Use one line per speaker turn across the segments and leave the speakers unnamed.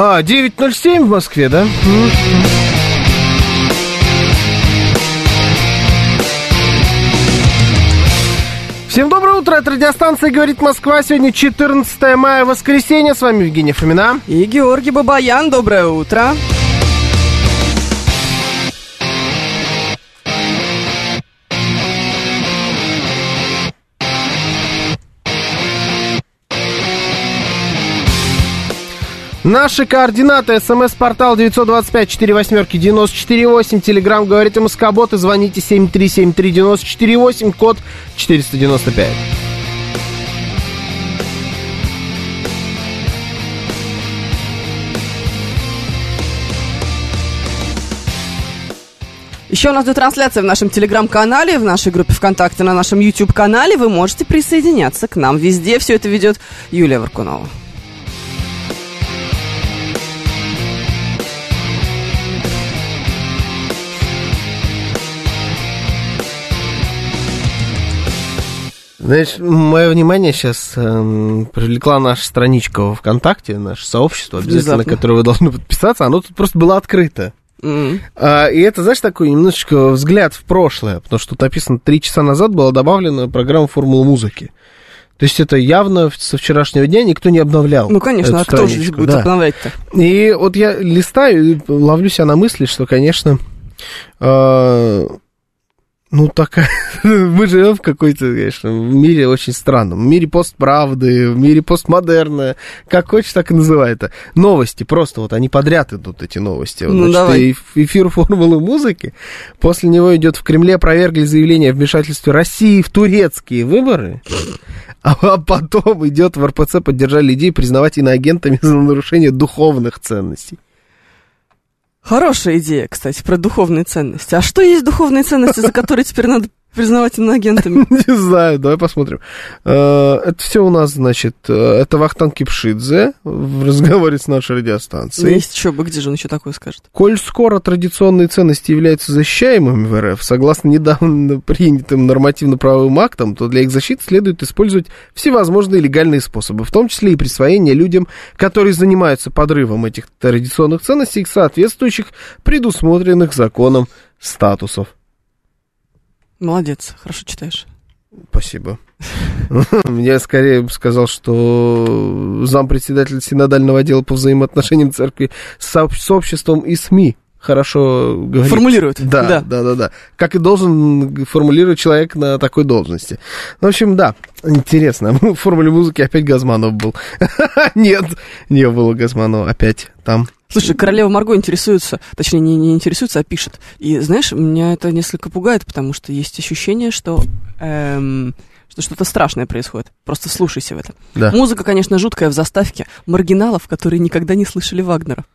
А, 9.07 в Москве, да? Всем доброе утро, это радиостанция «Говорит Москва». Сегодня 14 мая, воскресенье. С вами Евгения Фомина.
И Георгий Бабаян, доброе утро.
Наши координаты. СМС-портал 925-48-94-8. Телеграмм «Говорит Москобот» и звоните 7373-94-8, код 495.
Еще у нас идет трансляция в нашем телеграм-канале, в нашей группе ВКонтакте, на нашем YouTube-канале. Вы можете присоединяться к нам. Везде все это ведет Юлия Варкунова.
Знаешь, мое внимание сейчас эм, привлекла наша страничка во ВКонтакте, наше сообщество, обязательно, на которое вы должны подписаться. Оно тут просто было открыто.
М.
А, и это, знаешь, такой немножечко взгляд в прошлое, потому что тут написано, три часа назад была добавлена программа «Формула музыки». То есть это явно со вчерашнего дня никто не обновлял.
Ну, конечно, а кто же здесь будет
да.
обновлять-то?
И вот я листаю и ловлю себя на мысли, что, конечно, э, ну, такая... Мы живем в какой-то, конечно, в мире очень странном. В мире постправды, в мире постмодерна. Как хочешь, так и называй это. Новости, просто вот они подряд идут, эти новости. Вот,
Ну,
значит,
давай.
эф- Эфир формулы музыки. После него идет в Кремле опровергли заявление о вмешательстве России в турецкие выборы. А а потом идет в РПЦ поддержали идею признавать иноагентами за нарушение духовных ценностей.
Хорошая идея, кстати, про духовные ценности. А что есть духовные ценности, за которые теперь надо признавать иноагентами?
Не знаю, давай посмотрим. Э, Это все у нас, значит, э, это Вахтанг Кипшидзе в разговоре с нашей радиостанцией.
Есть еще бы, где же он еще такое скажет?
Коль скоро традиционные ценности являются защищаемыми в РФ, согласно недавно принятым нормативно-правовым актам, то для их защиты следует использовать всевозможные легальные способы, в том числе и присвоение людям, которые занимаются подрывом этих традиционных ценностей, соответствующих предусмотренных законом статусов.
Молодец, хорошо читаешь.
Спасибо. Я скорее бы сказал, что зампредседатель синодального отдела по взаимоотношениям церкви с сооб- с обществом и СМИ хорошо говорит.
Формулирует.
Да, да,
Да.
да, да, Как и должен формулировать человек на такой должности. Ну, в общем, да, интересно. В формуле музыки опять Газманов был. Нет, не было Газманова опять там.
Слушай, королева Марго интересуется, точнее, не, не интересуется, а пишет. И знаешь, меня это несколько пугает, потому что есть ощущение, что, эм, что что-то страшное происходит. Просто слушайся в это.
Да.
Музыка, конечно, жуткая в заставке маргиналов, которые никогда не слышали Вагнера.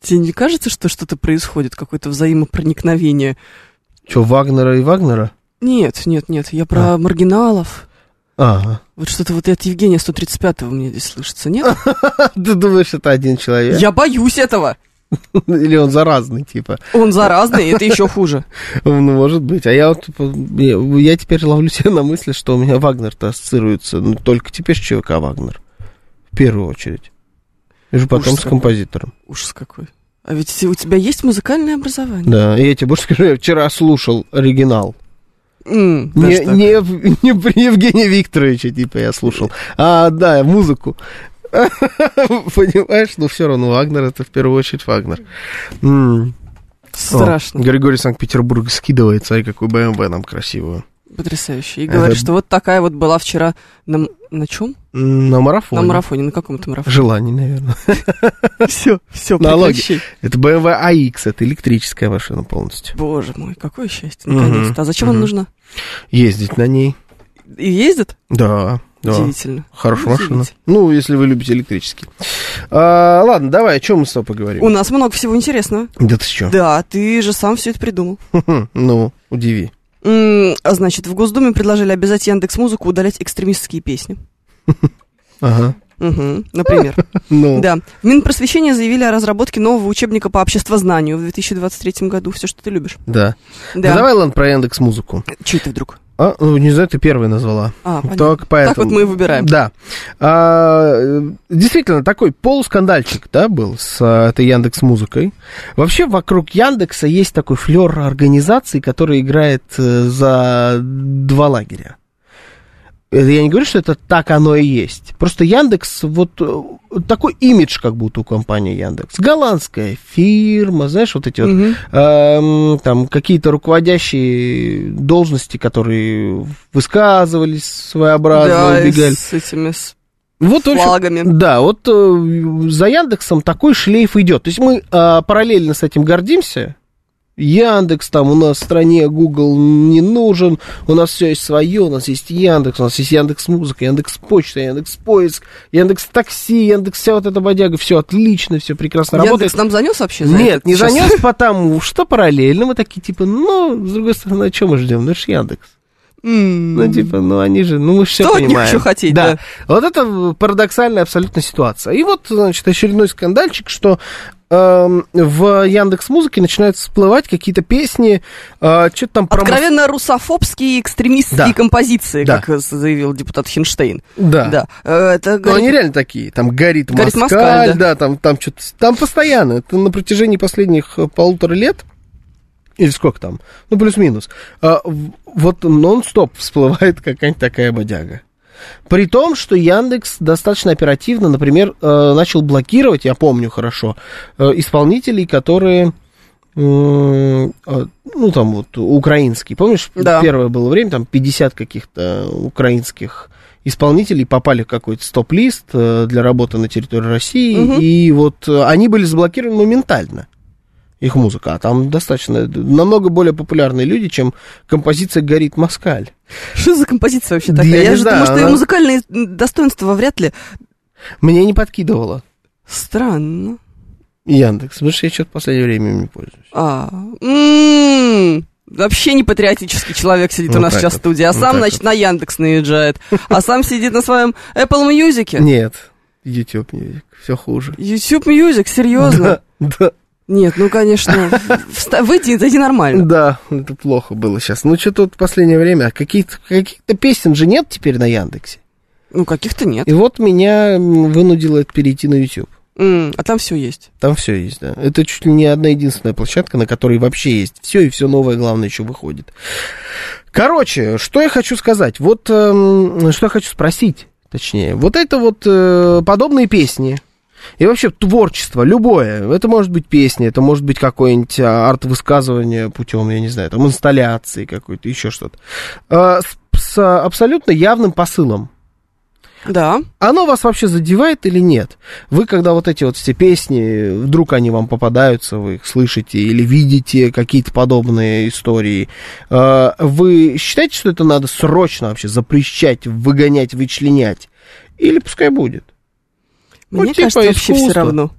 Тебе не кажется, что что-то происходит, какое-то взаимопроникновение?
Что, Вагнера и Вагнера?
Нет, нет, нет, я про маргиналов.
Ага.
Вот что-то вот от Евгения 135-го мне здесь слышится, нет?
Ты думаешь, это один человек?
Я боюсь этого!
Или он заразный, типа?
Он заразный, это еще хуже.
Ну, может быть. А я вот я, я теперь ловлю себя на мысли, что у меня Вагнер-то ассоциируется ну, только теперь с ЧВК Вагнер. В первую очередь. И же потом
Ужас
с
какой.
композитором.
Ужас какой. А ведь у тебя есть музыкальное образование?
Да, и я тебе больше скажу, я вчера слушал оригинал.
М,
Не, не, в- не при Евгения Викторовича, типа, я слушал. А, да, музыку. Понимаешь, но все равно Вагнер это в первую очередь Вагнер.
Страшно.
О, Григорий Санкт-Петербург скидывает, смотри, какую БМВ нам красивую.
Потрясающе. И говорит,
Это-
что вот такая вот была вчера на, на чем?
На марафоне.
На марафоне, на каком-то марафоне.
Желаний, наверное.
Все, все,
Налоги. Это BMW AX, это электрическая машина полностью.
Боже мой, какое счастье, наконец-то. А зачем она нужна?
Ездить на ней.
И ездит?
Да, да.
Удивительно.
Хорошая машина. Ну, если вы любите электрический. А, ладно, давай, о чем мы с тобой поговорим?
У нас много всего интересного.
Да ты что?
Да, ты же сам все это придумал.
Ну, удиви.
Значит, в Госдуме предложили обязать Яндекс Музыку удалять экстремистские песни.
Ага.
Мгм, Например.
Ну,
Да. В Минпросвещение заявили о разработке нового учебника по обществознанию в 2023 году. Все, что ты любишь.
да.
Да.
Да давай, ладно, про Яндекс Музыку.
Чей ты вдруг?
А, ну, не знаю, ты первый назвала.
А, понятно.
Только поэтому.
Так вот мы и выбираем.
Да. А, действительно, такой полускандальчик, да, был с а, этой Яндекс Музыкой. Вообще вокруг Яндекса есть такой флер организации, который играет э, за два лагеря. Это Я не говорю, что это так оно и есть. Просто Яндекс, вот э, такой имидж как будто у компании Яндекс. Голландская фирма, знаешь, вот эти вот
Мгм.
эм, там какие-то руководящие должности, которые высказывались своеобразно,
Да,
убегали.
с этими с
Вот, в общем,
флагами.
да, вот э, за Яндексом такой шлейф идет. То есть мы а, параллельно с этим гордимся. Яндекс там у нас в стране, Google не нужен, у нас все есть свое, у нас есть Яндекс, у нас есть Яндекс Музыка, Яндекс Почта, Яндекс Поиск, Яндекс Такси, Яндекс вся вот эта бодяга, все отлично, все прекрасно работает.
Яндекс нам занес вообще? за
Нет, не
час?
занес, потому что параллельно мы такие, типа, ну, с другой стороны, а что мы ждем? Ну, это ж Яндекс. Ну, типа, ну, они же, ну, мы же все
Что
понимаем.
еще хотеть,
да.
да.
Вот это парадоксальная абсолютно ситуация. И вот, значит, очередной скандальчик, что эм, в Яндекс Музыке начинают всплывать какие-то песни, э, что-то там про...
Откровенно русофобские экстремистские
Да.
композиции,
Да.
как э, заявил депутат Хинштейн.
Да.
Да. Э, Это
Ну,
говорит-
они реально такие. Там горит,
Горит
Москаль,
Москаль,
да. там, там что-то... Там постоянно. Это на протяжении последних э, полутора лет, или сколько там, ну, плюс-минус, а, вот нон-стоп всплывает какая-нибудь такая бодяга. При том, что Яндекс достаточно оперативно, например, э, начал блокировать, я помню хорошо, э, исполнителей, которые, э, ну, там вот, украинские. Помнишь,
Да.
первое было время, там 50 каких-то украинских исполнителей попали в какой-то стоп-лист для работы на территории России,
Мгм.
и вот они были заблокированы моментально их музыка, а там достаточно, намного более популярные люди, чем композиция «Горит Москаль».
Что за композиция вообще такая?
я
Я, же
знаю,
думаю, что
она-
и музыкальные достоинства вряд ли.
Мне не подкидывало
Странно.
Яндекс, потому что я что-то в последнее время им не пользуюсь.
А, м, вообще не патриотический человек сидит у
Вот
нас сейчас в
вот.
студии, а
Вот
сам, значит, на Яндекс наезжает, а сам сидит на своем Apple Music.
Нет, YouTube Music, все хуже.
YouTube Music, серьезно?
Да, да,
Нет, ну, конечно, вста- выйди, зайди нормально.
да, это плохо было сейчас. Ну, что-то вот в последнее время, а каких-то каких-то песен же нет теперь на Яндексе.
Ну, каких-то нет.
И вот меня вынудило это перейти на YouTube.
М, А там все есть.
Там все есть, да. Это чуть ли не одна единственная площадка, на которой вообще есть все, и все новое, главное, еще выходит. Короче, что я хочу сказать? Вот эм, что я хочу спросить, точнее. Вот это вот э, подобные песни. И вообще творчество, любое. Это может быть песня, это может быть какое-нибудь а, арт-высказывание путем, я не знаю, там инсталляции какой-то, еще что-то. Э, с, с абсолютно явным посылом.
Да.
Оно вас вообще задевает или нет? Вы, когда вот эти вот все песни, вдруг они вам попадаются, вы их слышите или видите какие-то подобные истории, э, вы считаете, что это надо срочно вообще запрещать, выгонять, вычленять? Или пускай будет? Ну,
Мне
типа
кажется, вообще все
искусство.
равно.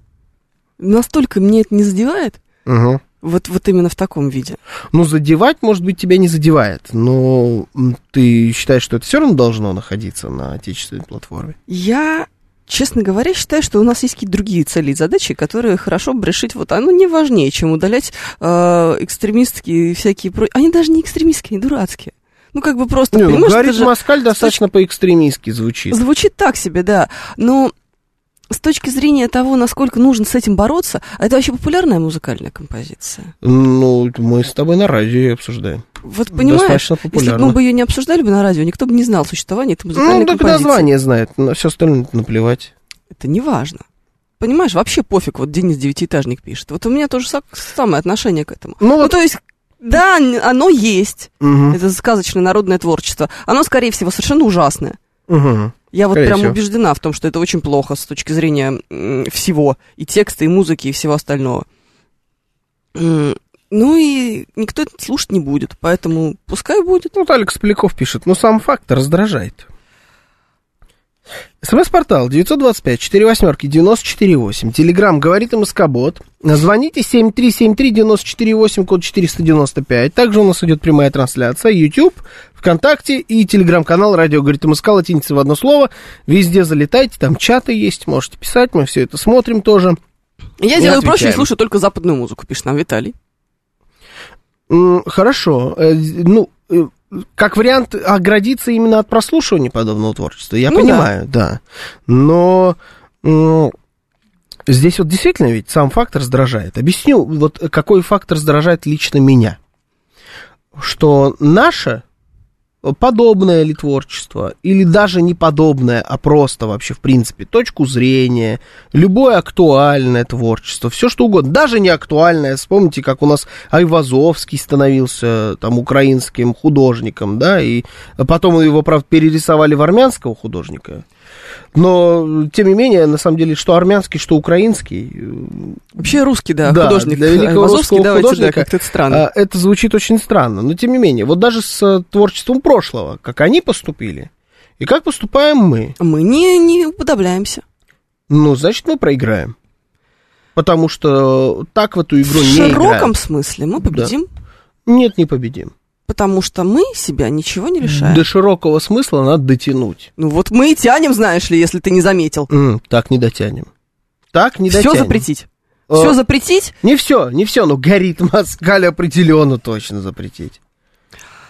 Настолько мне это не задевает,
Угу.
вот, вот именно в таком виде.
Ну, задевать, может быть, тебя не задевает, но ты считаешь, что это все равно должно находиться на отечественной платформе?
Я, честно говоря, считаю, что у нас есть какие-то другие цели и задачи, которые хорошо бы решить. Вот оно не важнее, чем удалять э, экстремистские всякие... про- Они даже не экстремистские, они дурацкие. Ну, как бы просто,
Не, ну, говорит
же
Москаль достаточно по-экстремистски звучит.
звучит так себе, да. Но с точки зрения того, насколько нужно с этим бороться, это вообще популярная музыкальная композиция.
Ну, мы с тобой на радио ее обсуждаем.
Вот понимаешь, если бы мы бы ее не обсуждали бы на радио, никто бы не знал существования этой музыкальной
Ну, так
композиции.
название знает, на все остальное наплевать.
Это не важно. Понимаешь, вообще пофиг, вот Денис Девятиэтажник пишет. Вот у меня тоже са- самое отношение к этому.
Ну,
Ну,
вот,
то есть, Да, оно есть.
Мгм.
Это сказочное народное творчество. Оно, скорее всего, совершенно ужасное.
Мгм.
Я вот
Скорее
прям
всего.
убеждена в том, что это очень плохо с точки зрения всего. И текста, и музыки, и всего остального. Ну и никто это слушать не будет, поэтому пускай будет.
Вот Алекс Поляков пишет, но сам факт раздражает. СМС-портал 925-48-94-8. Телеграмм говорит МСК-бот. Звоните 7373-94-8, код 495. Также у нас идет прямая трансляция. YouTube, ВКонтакте и телеграм-канал «Радио говорит МСК» латиница в одно слово. Везде залетайте, там чаты есть, можете писать, мы все это смотрим тоже.
Я делаю проще и слушаю только западную музыку, пишет нам Виталий.
Хорошо. Э, Ну, э, как вариант оградиться именно от прослушивания подобного творчества, я
Ну да.
понимаю, да. Но м, здесь вот действительно ведь сам факт раздражает. Объясню, вот какой факт раздражает лично меня. Что наше подобное ли творчество, или даже не подобное, а просто вообще, в принципе, точку зрения, любое актуальное творчество, все что угодно, даже не актуальное, вспомните, как у нас Айвазовский становился там украинским художником, да, и потом его, правда, перерисовали в армянского художника, но, тем не менее, на самом деле, что армянский, что украинский,
Вообще русский, да,
Да,
художник.
для великого русского
давайте, да,
художника,
как-то это странно.
а, это звучит очень странно, но тем не менее, вот даже с э, творчеством прошлого, как они поступили, и как поступаем мы,
Мы не, не уподобляемся.
ну, значит, мы проиграем. Потому что так в эту игру
В
не
широком
играем.
смысле мы победим,
Нет, не победим.
Потому что мы себя ничего не решаем.
До широкого смысла надо дотянуть.
Ну вот мы и тянем, знаешь ли, если ты не заметил.
М, так не дотянем. Так не
Все
дотянем.
запретить.
Э,
Все запретить?
Не все, не все, но горит Москаль определенно точно запретить.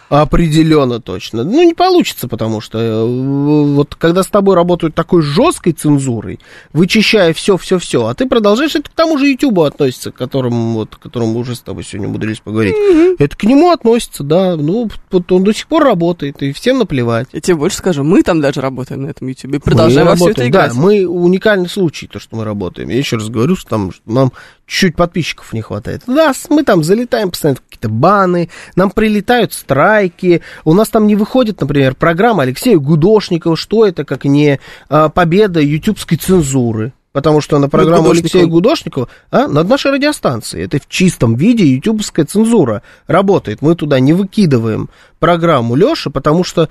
Определенно точно. Ну, не получится, потому что э, вот когда с тобой работают такой жесткой цензурой, вычищая все, все, все, а ты продолжаешь, это к тому же Ютубу относится, к которому, вот, к которому мы уже с тобой сегодня умудрились поговорить. Это к нему относится, да. Ну, вот он до сих пор работает, и всем наплевать.
Я тебе больше скажу, мы там даже работаем на этом и продолжаем
Мы
во все это
работаем,
играть.
Да, мы уникальный случай, то, что мы работаем. Я еще раз говорю, что там что нам чуть-чуть подписчиков не хватает. Да, мы там залетаем постоянно в какие-то баны, нам прилетают страйки, у нас там не выходит, например, программа Алексея Гудошникова, что это, как не а, победа ютубской цензуры. Потому что на программу
Гудошникова.
Алексея Гудошникова а, над нашей радиостанцией. Это в чистом виде ютубовская цензура работает. Мы туда не выкидываем программу Леши, потому что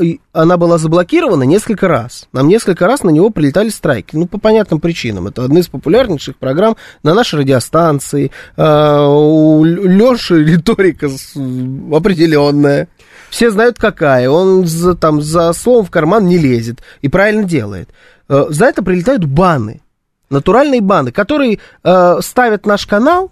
и она была заблокирована несколько раз. Нам несколько раз на него прилетали страйки. Ну, по понятным причинам. Это одна из популярнейших программ на нашей радиостанции. А, у Леши риторика определенная. Все знают, какая. Он за, там, за словом в карман не лезет. И правильно делает. Э, За это прилетают баны. Натуральные баны, которые э, ставят наш канал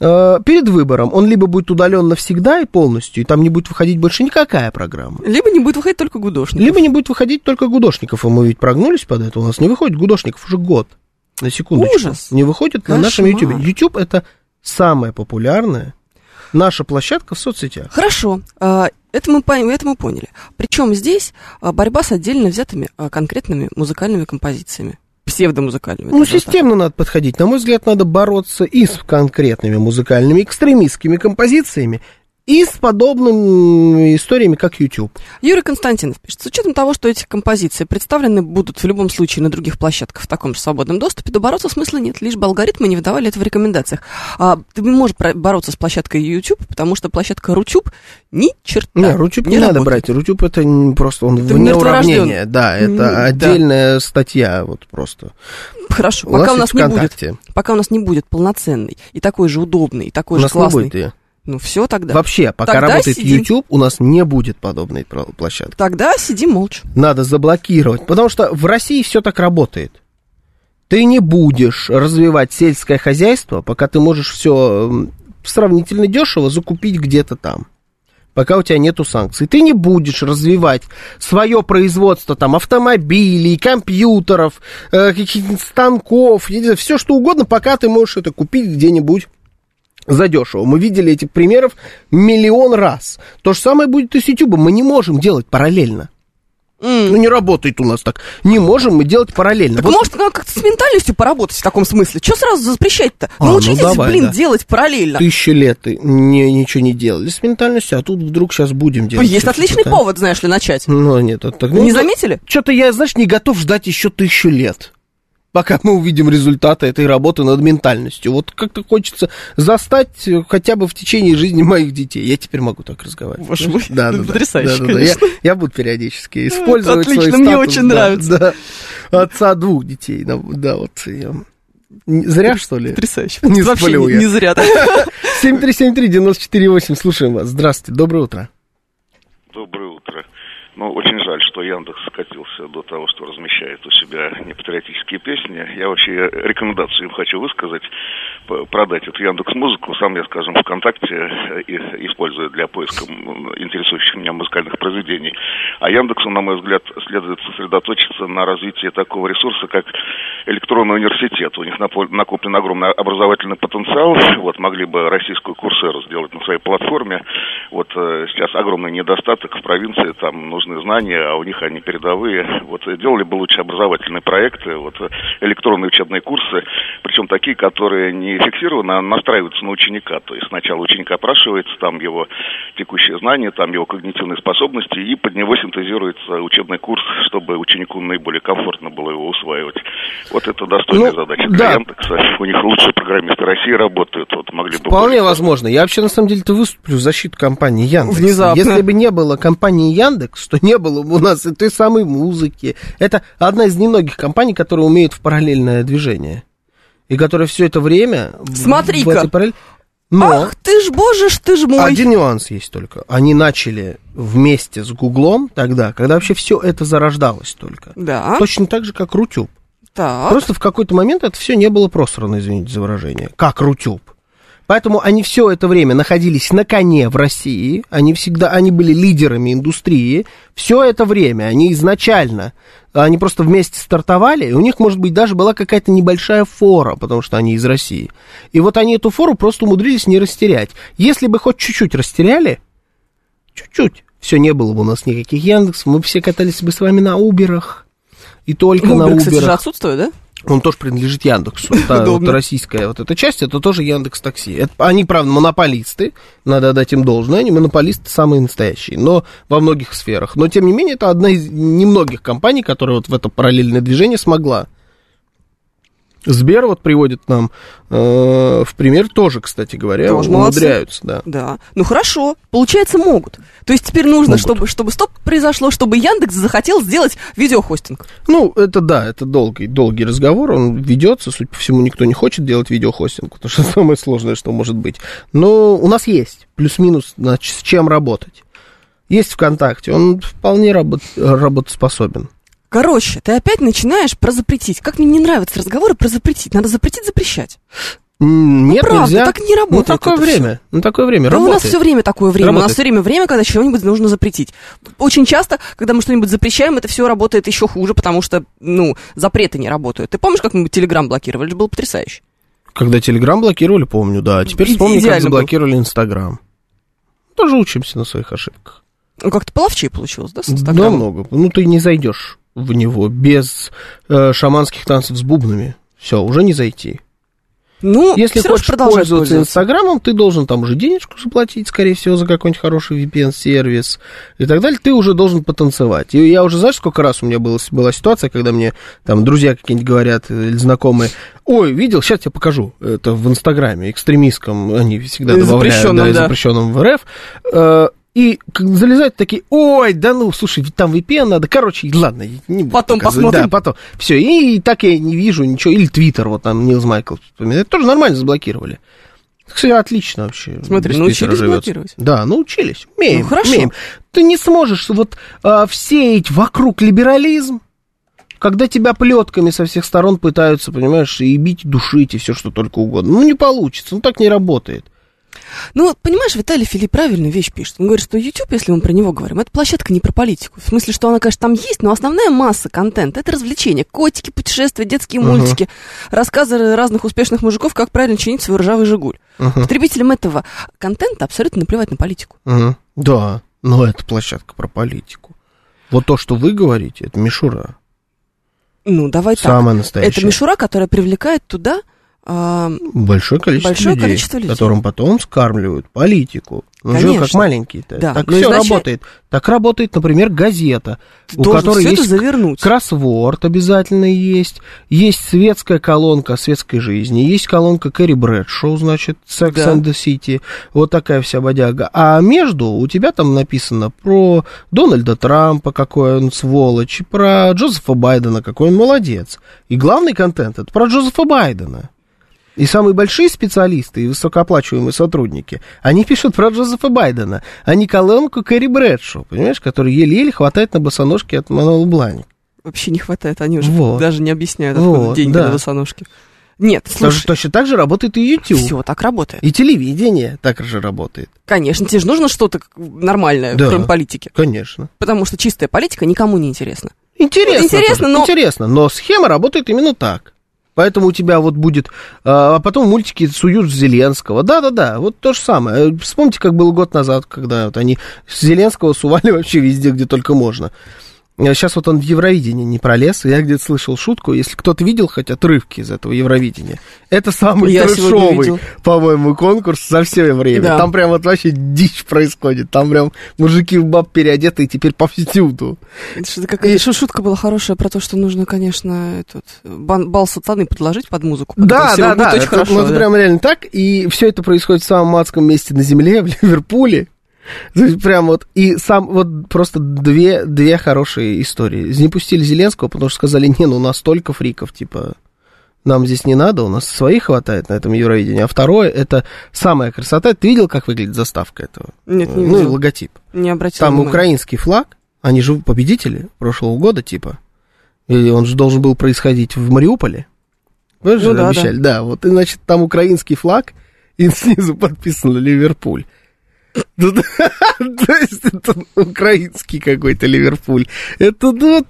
э, перед выбором. Он либо будет удален навсегда и полностью, и там не будет выходить больше никакая программа.
Либо не будет выходить только гудошник.
Либо не будет выходить только Гудошников, и мы ведь прогнулись под это. У нас не выходит Гудошников уже год. На секундочку.
Ужас.
Не выходит на нашем
Кошмар.
YouTube. YouTube это самая популярная наша площадка в соцсетях.
Хорошо, это мы, это мы поняли. Причем здесь а, борьба с отдельно взятыми а, конкретными музыкальными композициями. Псевдомузыкальными.
Ну,
даже так.
системно надо подходить. На мой взгляд, надо бороться и с конкретными музыкальными экстремистскими композициями, и с подобными историями, как YouTube.
Юрий Константинов пишет, с учетом того, что эти композиции представлены будут в любом случае на других площадках в таком же свободном доступе, то бороться смысла нет, лишь бы алгоритмы не выдавали это в рекомендациях. А, ты не можешь бороться с площадкой YouTube, потому что площадка Рутюб ни черта
Не, Рутюб не, надо
работает.
брать. Рутюб это не просто он
Это
вне уравнения. Да, это
да.
отдельная статья, вот просто.
Хорошо,
У
пока у нас не будет, пока у нас не будет полноценный и такой же удобный, и такой
У
же
нас не
классный.
будет.
Ну все тогда.
Вообще, пока
Тогда
работает
сидим.
YouTube, у нас не будет подобной площадки.
Тогда сиди молча.
Надо заблокировать, потому что в России все так работает. Ты не будешь развивать сельское хозяйство, пока ты можешь все сравнительно дешево закупить где-то там. Пока у тебя нету санкций. Ты не будешь развивать свое производство там автомобилей, компьютеров, э, каких-нибудь станков, все что угодно, пока ты можешь это купить где-нибудь задешево. Мы видели этих примеров миллион раз. То же самое будет и с YouTube. Мы не можем делать параллельно.
М.
Ну, не работает у нас так. Не можем мы делать параллельно.
Так
Вот
может, надо как-то с ментальностью поработать в таком смысле? Что сразу запрещать-то?
А, ну
Научитесь,
давай,
блин,
да.
делать параллельно.
тысячи лет и не, ничего не делали с ментальностью, а тут вдруг сейчас будем делать.
Есть отличный повод, знаешь ли, начать.
Ну, нет, это так.
Вы не заметили?
Что-то я, знаешь, не готов ждать еще тысячу лет. Пока мы увидим результаты этой работы над ментальностью. Вот как-то хочется застать э, хотя бы в течение жизни моих детей. Я теперь могу так разговаривать.
Боже мой,
да, да, да,
потрясающе,
да, да, да. Я, я буду периодически использовать
отлично,
свой
мне
статус,
очень
да,
нравится.
да. отца двух детей. Да, да, вот я... Не- Зря, что ли?
Потрясающе.
Не
Вообще не,
я.
не зря.
7373-94-8, слушаем вас. Здравствуйте, доброе утро.
Доброе утро. Ну, очень жаль, что Яндекс скатился до того, что размещает у себя непатриотические песни. Я вообще рекомендацию им хочу высказать. Продать эту Яндекс Музыку. Сам я, скажем, ВКонтакте э, использую для поиска интересующих меня музыкальных произведений. А Яндексу, на мой взгляд, следует сосредоточиться на развитии такого ресурса, как электронный университет. У них накоплен огромный образовательный потенциал. Вот, могли бы российскую курсеру сделать на своей платформе. Вот э, сейчас огромный недостаток в провинции, там нужны знания, а у них они передовые. Вот делали бы лучше образовательные проекты, вот электронные учебные курсы, причем такие, которые не фиксированы, а настраиваются на ученика. То есть сначала ученик опрашивается, там его текущие знания, там его когнитивные способности, и под него синтезируется учебный курс, чтобы ученику наиболее комфортно было его усваивать. Вот это достойная
Ну,
задача
да.
для Яндекса. У них лучшие программисты России работают, вот могли бы...
Вполне
более-
возможно. Я вообще, на самом деле-то выступлю в защиту компании Яндекс.
Внезапно.
Если бы не было компании Яндекс, то не было бы у нас и той самой музыки. Это одна из немногих компаний, которые умеют в параллельное движение. И которая все это время... в-
Смотри-ка.
в этой параллель- Но
Ах ты ж, боже ж ты ж мой.
один нюанс есть только. Они начали вместе с Гуглом тогда, когда вообще все это зарождалось только.
Да,
Точно так же, как Рутюб.
Так.
Просто в какой-то момент это все не было просрано, извините за выражение, как Рутюб. Поэтому они все это время находились на коне в России, они всегда, они были лидерами индустрии, все это время они изначально, они просто вместе стартовали, и у них, может быть, даже была какая-то небольшая фора, потому что они из России. И вот они эту фору просто умудрились не растерять. Если бы хоть чуть-чуть растеряли, чуть-чуть, все не было бы у нас никаких Яндексов, мы все катались бы с вами на Уберах. И только на
Uber, кстати, же отсутствует, да?
Он тоже принадлежит Яндексу. Да, вот российская вот эта часть, это тоже Яндекс Такси. Это, они, правда, монополисты, надо отдать им должное, они монополисты самые настоящие, но во многих сферах. Но, тем не менее, это одна из немногих компаний, которая вот в это параллельное движение смогла. Сбер вот приводит нам э, в пример тоже, кстати говоря,
Тоже молодцы.
умудряются, да.
Да. Ну хорошо, получается, могут. То есть теперь нужно,
Могут.
чтобы, чтобы стоп произошло, чтобы Яндекс захотел сделать видеохостинг.
Ну, это да, это долгий, долгий разговор, он ведется, судя по всему, никто не хочет делать видеохостинг, потому что самое сложное, что может быть. Но у нас есть плюс-минус, значит, с чем работать. Есть ВКонтакте, он вполне работ- работоспособен.
Короче, ты опять начинаешь про запретить. Как мне не нравятся разговоры про запретить. Надо запретить, запрещать.
М, Нет,
Ну, правда,
нельзя.
так не работает
Ну, такое время, ну, такое время,
Да у нас
работает.
все время такое время. У нас
Работает.
все время время, когда чего-нибудь нужно запретить. Очень часто, когда мы что-нибудь запрещаем, это все работает еще хуже, потому что, ну, запреты не работают. Ты помнишь, как мы Телеграм блокировали? Это было потрясающе.
Когда Телеграм блокировали, помню, да. А теперь вспомни, как
идеально было.
заблокировали Инстаграм. Тоже учимся на своих ошибках.
Ну, как-то половчей получилось, да, с
Да,
Инстаграмом?
много. Ну, ты не зайдешь в него без э, шаманских танцев с бубнами. Все, уже не зайти.
Ну,
Если хочешь
продолжай
пользоваться Инстаграмом, ты должен там уже денежку заплатить, скорее всего, за какой-нибудь хороший VPN-сервис и так далее. Ты уже должен потанцевать. И я уже, знаешь, сколько раз у меня было, была ситуация, когда мне там друзья какие-нибудь говорят или знакомые, ой, видел, сейчас тебе покажу. Это в Инстаграме, экстремистском, они всегда добавляют, да,
да.
запрещенном в РФ. И залезают такие, ой, да ну, слушай, там VPN надо. Короче, ладно, не буду
Потом
показывать.
посмотрим.
Да, потом. Все, и, так я не вижу ничего. Или Твиттер, вот там Нилс Майкл вспоминает. Тоже нормально заблокировали. Кстати, отлично вообще.
Смотри,
без
научились блокировать?
Да, научились. Умеем,
Ну, хорошо.
умеем. Ты не сможешь вот а, всеять вокруг либерализм, когда тебя плетками со всех сторон пытаются, понимаешь, и бить, и душить, и все что только угодно. Ну, не получится, ну, так не работает.
Ну, понимаешь, Виталий Филипп правильную вещь пишет. Он говорит, что YouTube, если мы про него говорим, это площадка не про политику. В смысле, что она, конечно, там есть, но основная масса контента — это развлечения. Котики, путешествия, детские
Ага.
мультики, рассказы разных успешных мужиков, как правильно чинить свой ржавый «Жигуль».
Ага.
Потребителям этого контента абсолютно наплевать на политику.
Мгм. Да, но это площадка про политику. Вот то, что вы говорите, это мишура.
Ну, давай так.
Самая настоящая.
Это мишура, которая привлекает туда
Большое количество
Большое
людей,
количество людей.
которым потом скармливают политику. Ну, же как маленькие-то.
Да,
Так
но
все
изначально-
работает. Так работает, например, газета,
ты
у которой
все
есть
завернуть.
кроссворд обязательно есть, есть светская колонка светской жизни, есть колонка Кэрри Брэдшоу, значит, Sex
Да.
and the City, вот такая вся бодяга. А между у тебя там написано про Дональда Трампа, какой он сволочь, про Джозефа Байдена, какой он молодец. И главный контент это про Джозефа Байдена. И самые большие специалисты и высокооплачиваемые сотрудники, они пишут про Джозефа Байдена, а не колонку Кэрри Брэдшоу, понимаешь, который еле-еле хватает на босоножке от Мануэла Блани.
Вообще не хватает, они уже
Вот.
даже не объясняют, откуда
Вот,
деньги
да.
на босоножке. Нет,
Тоже
слушай,
точно так же работает и YouTube.
все так работает.
И телевидение так же работает.
Конечно, тебе же нужно что-то нормальное,
Да.
кроме политики.
Конечно.
Потому что чистая политика никому не интересна.
Интересно.
Интересно,
тоже,
но-
Интересно, но схема работает именно так. Поэтому у тебя вот будет... А а потом мультики суют Зеленского. Да-да-да, вот то же самое. Э, Вспомните, как было год назад, когда вот они Зеленского сували вообще везде, где только можно. Сейчас вот он в Евровидении не пролез. Я где-то слышал шутку. Если кто-то видел хоть отрывки из этого Евровидения, это самый
Я
трешовый, по-моему, конкурс за все время.
Да.
Там прям вот вообще дичь происходит. Там прям мужики в баб переодеты и теперь повсюду.
Это что-то какая-то шу- шутка была хорошая про то, что нужно, конечно, этот бан- бал сатаны подложить под музыку.
Да, да, да,
очень
это,
хорошо.
ну, это
да.
прям реально так, и все это происходит в самом адском месте на земле, в Ливерпуле. То есть прям вот, и сам, вот просто две, две хорошие истории. Не пустили Зеленского, потому что сказали, не, ну у нас столько фриков, типа, нам здесь не надо, у нас своих хватает на этом Евровидении. А второе, это самая красота. Ты видел, как выглядит заставка этого?
Нет, не
ну,
видел.
логотип.
Не обратил
Там
внимания.
украинский флаг, они же победители прошлого года, типа. И он же должен был происходить в Мариуполе. Вы же
Ну да,
обещали? Да. вот, и, значит, там украинский флаг, и снизу подписано Ливерпуль. Ну, То есть это украинский какой-то Ливерпуль. Это ну,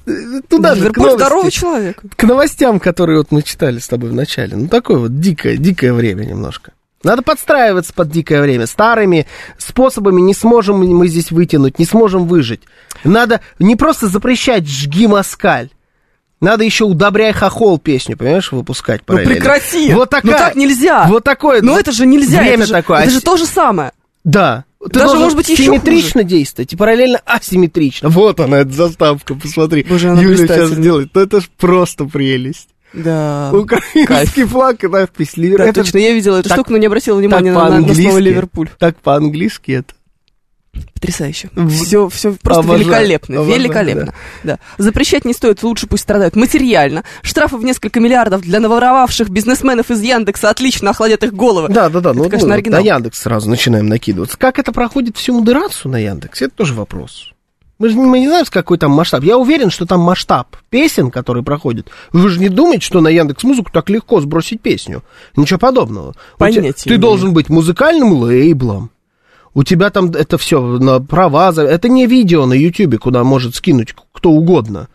туда же,
Ливерпуль
новости,
здорового человека.
к новостям, которые вот мы читали с тобой в начале. Ну, такое вот дикое, дикое время немножко. Надо подстраиваться под дикое время. Старыми способами не сможем мы здесь вытянуть, не сможем выжить. Надо не просто запрещать «жги москаль», надо еще «удобряй хохол» песню, понимаешь, выпускать
Ну
параллельно.
прекрати!
Вот такая,
Ну так нельзя!
Вот такое.
Ну это же нельзя!
Время
это же,
такое.
Это
А
же то же самое.
Да. Ты
Даже, может быть, еще
симметрично действовать и параллельно асимметрично. Вот она, эта заставка, посмотри.
Боже, она
Юля сейчас делает. Ну это ж просто прелесть.
Да.
Украинский флаг и надпись Ливер.
Да,
Это
точно, я видела эту
так-
штуку, но не обратила внимания на, на- слово Ливерпуль.
Так по-английски это.
Потрясающе. Все, все просто
Обожаю,
великолепно.
обожаю,
великолепно. Да. Запрещать не стоит, лучше пусть страдают материально. Штрафы в несколько миллиардов для наворовавших бизнесменов из Яндекса отлично охладят их головы.
Да, да, да.
Это,
ну,
конечно,
ну,
оригинал.
на Яндекс сразу начинаем накидываться. Как это проходит всю модерацию на Яндексе, это тоже вопрос. Мы же не, мы не знаем, какой там масштаб. Я уверен, что там масштаб песен, которые проходят. Вы же не думаете, что на Яндекс Музыку так легко сбросить песню. Ничего подобного. У тебя-
Понятия
ты должен быть музыкальным лейблом. У тебя там это все на права. Это не видео на Ютубе, куда может скинуть кто угодно.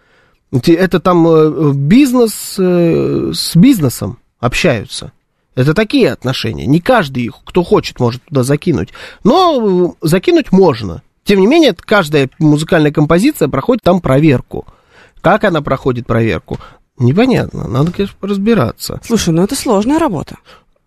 Это там э, бизнес э, с бизнесом общаются. Это такие отношения. Не каждый, кто хочет, может туда закинуть. Но э, закинуть можно. Тем не менее, каждая музыкальная композиция проходит там проверку. Как она проходит проверку? Непонятно. Надо, конечно, разбираться.
Слушай, ну это сложная работа.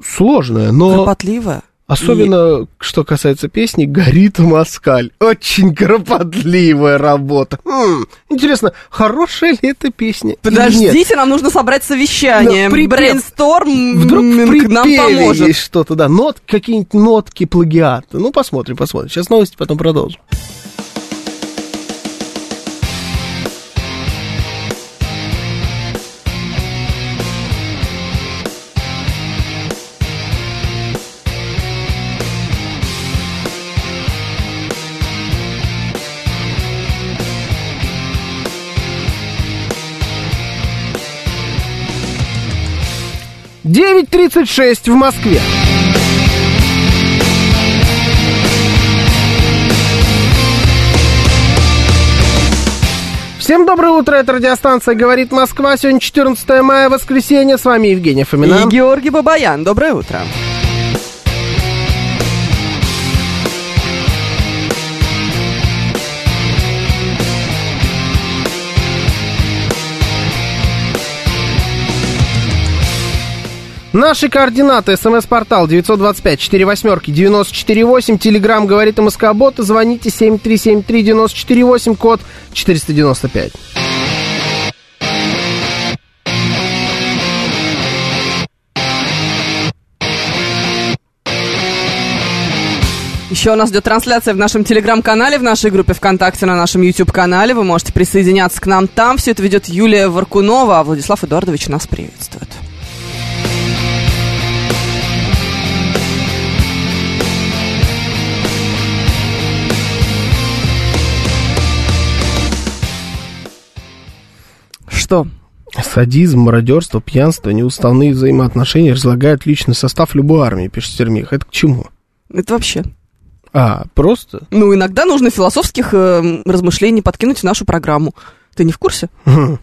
Сложная, но...
Кропотливая.
Особенно, что касается песни, горит москаль. Очень кропотливая работа. М, интересно, хорошая ли эта песня?
Подождите, нам нужно собрать совещание.
Да, припев.
Брейнсторм
Вдруг
нам поможет.
что-то, да, нот, какие-нибудь нотки плагиата. Ну, посмотрим, посмотрим. Сейчас новости, потом продолжим. Девять тридцать шесть в Москве. Всем доброе утро, это радиостанция «Говорит Москва». Сегодня 14 мая, воскресенье. С вами Евгений Фомина.
И Георгий Бабаян. Доброе утро.
Наши координаты. СМС-портал 925-48-94-8. Телеграмм говорит МСК-бот. Звоните 7373-94-8, код 495.
Еще у нас идет трансляция в нашем телеграм-канале, в нашей группе ВКонтакте, на нашем YouTube-канале. Вы можете присоединяться к нам там. Все это ведет Юлия Варкунова, а Владислав Эдуардович нас приветствует. Что?
Садизм, мародерство, пьянство, неуставные взаимоотношения разлагают личный состав любой армии, пишет Сермих. Это к чему?
Это вообще.
А, просто?
Ну, иногда нужно философских э, размышлений подкинуть в нашу программу. Ты не в курсе?
Хм.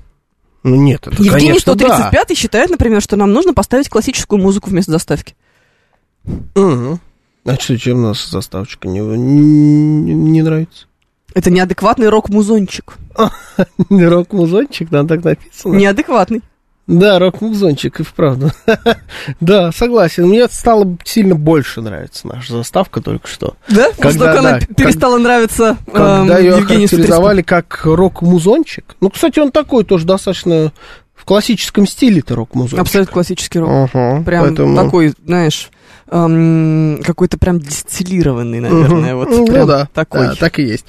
Ну нет, это,
Евгений
конечно,
135
да.
считает, например, что нам нужно поставить классическую музыку вместо заставки.
Мгм. А что, чем у нас заставочка не, не, не нравится?
Это неадекватный рок-музончик.
Не рок-музончик, там так написано.
Неадекватный.
Да, рок-музончик, и вправду. да, согласен. Мне стало сильно больше нравится наша заставка только что.
Да?
Когда,
Что она
да,
п- перестала нравиться
Когда
эм,
ее
Евгению 135.
характеризовали как рок-музончик. Ну, кстати, он такой тоже достаточно в классическом стиле-то рок-музончик.
Абсолютно классический рок.
Ага,
Прям
поэтому-
такой, знаешь, эм, какой-то прям дистиллированный, наверное. Вот
ну
прям
да,
такой.
да, так и есть.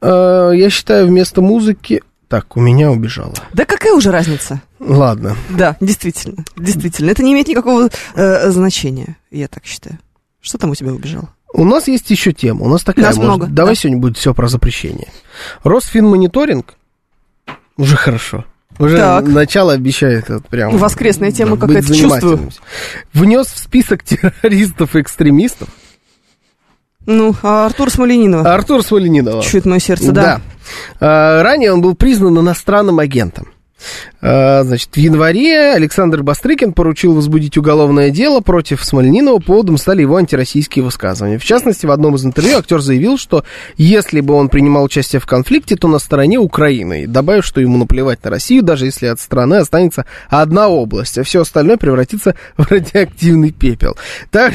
Э, Я считаю, вместо музыки... Так, у меня убежало.
Да какая уже разница?
Ладно.
Да, действительно, действительно. Это не имеет никакого э, значения, я так считаю. Что там у тебя убежало?
У нас есть еще тема. У нас такая,
Нас
может,
много,
давай
да.
сегодня будет все про запрещение. Росфинмониторинг уже хорошо. Уже
Так.
начало обещает вот прям...
Воскресная тема
быть
какая-то, чувствую.
Внес в список террористов и экстремистов
Ну, а Артур Смоленинова.
Артур Смоленинова.
Чует мое сердце, да.
А, ранее он был признан иностранным агентом. А, Значит, в январе Александр Бастрыкин поручил возбудить уголовное дело против Смольнинова. Поводом стали его антироссийские высказывания. В частности, в одном из интервью актер заявил, что если бы он принимал участие в конфликте, то на стороне Украины. Добавив, что ему наплевать на Россию, даже если от страны останется одна область, а все остальное превратится в радиоактивный пепел. Так,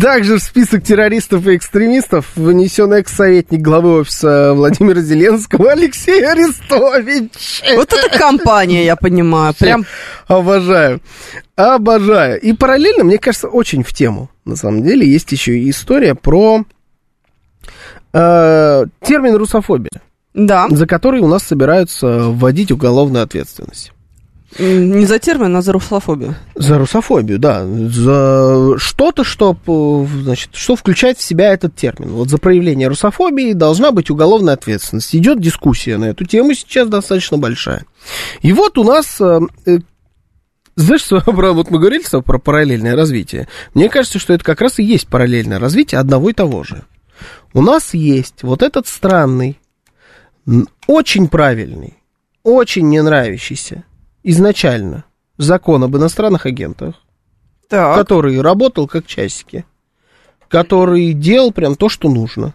также в список террористов и экстремистов внесен экс-советник главы офиса Владимира Зеленского Алексей Арестович.
Вот это компания, я понимаю. Прям
Обожаю. Обожаю. И параллельно, мне кажется, очень в тему. На самом деле, есть еще и история про э, термин русофобия,
Да,
за который у нас собираются вводить уголовную ответственность.
Не за термин, а за русофобию.
За русофобию, да. За что-то, что, п- значит, что включает в себя этот термин. Вот за проявление русофобии должна быть уголовная ответственность. Идет дискуссия на эту тему сейчас достаточно большая. И вот у нас... э, э, Знаешь, что, про- вот мы говорили тобой про параллельное развитие. Мне кажется, что это как раз и есть параллельное развитие одного и того же. У нас есть вот этот странный, очень правильный, очень не нравящийся изначально закон об иностранных агентах,
Так.
который работал как часики, который делал прям то, что нужно,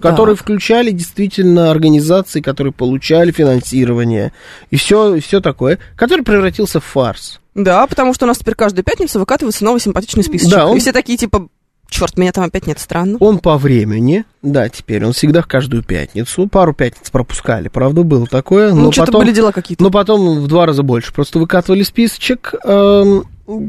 которые включали действительно организации, которые получали финансирование и все, и все такое, который превратился в фарс.
Да, потому что у нас теперь каждую пятницу выкатывается новый симпатичный списочек.
Да, он-
И все такие, типа, черт, меня там опять нет, странно.
Он по времени, да, теперь он всегда в каждую пятницу, пару пятниц пропускали, правда, было такое, но
ну, что-то
потом...
были дела какие-то.
Но потом в два раза больше. Просто выкатывали списочек. эм,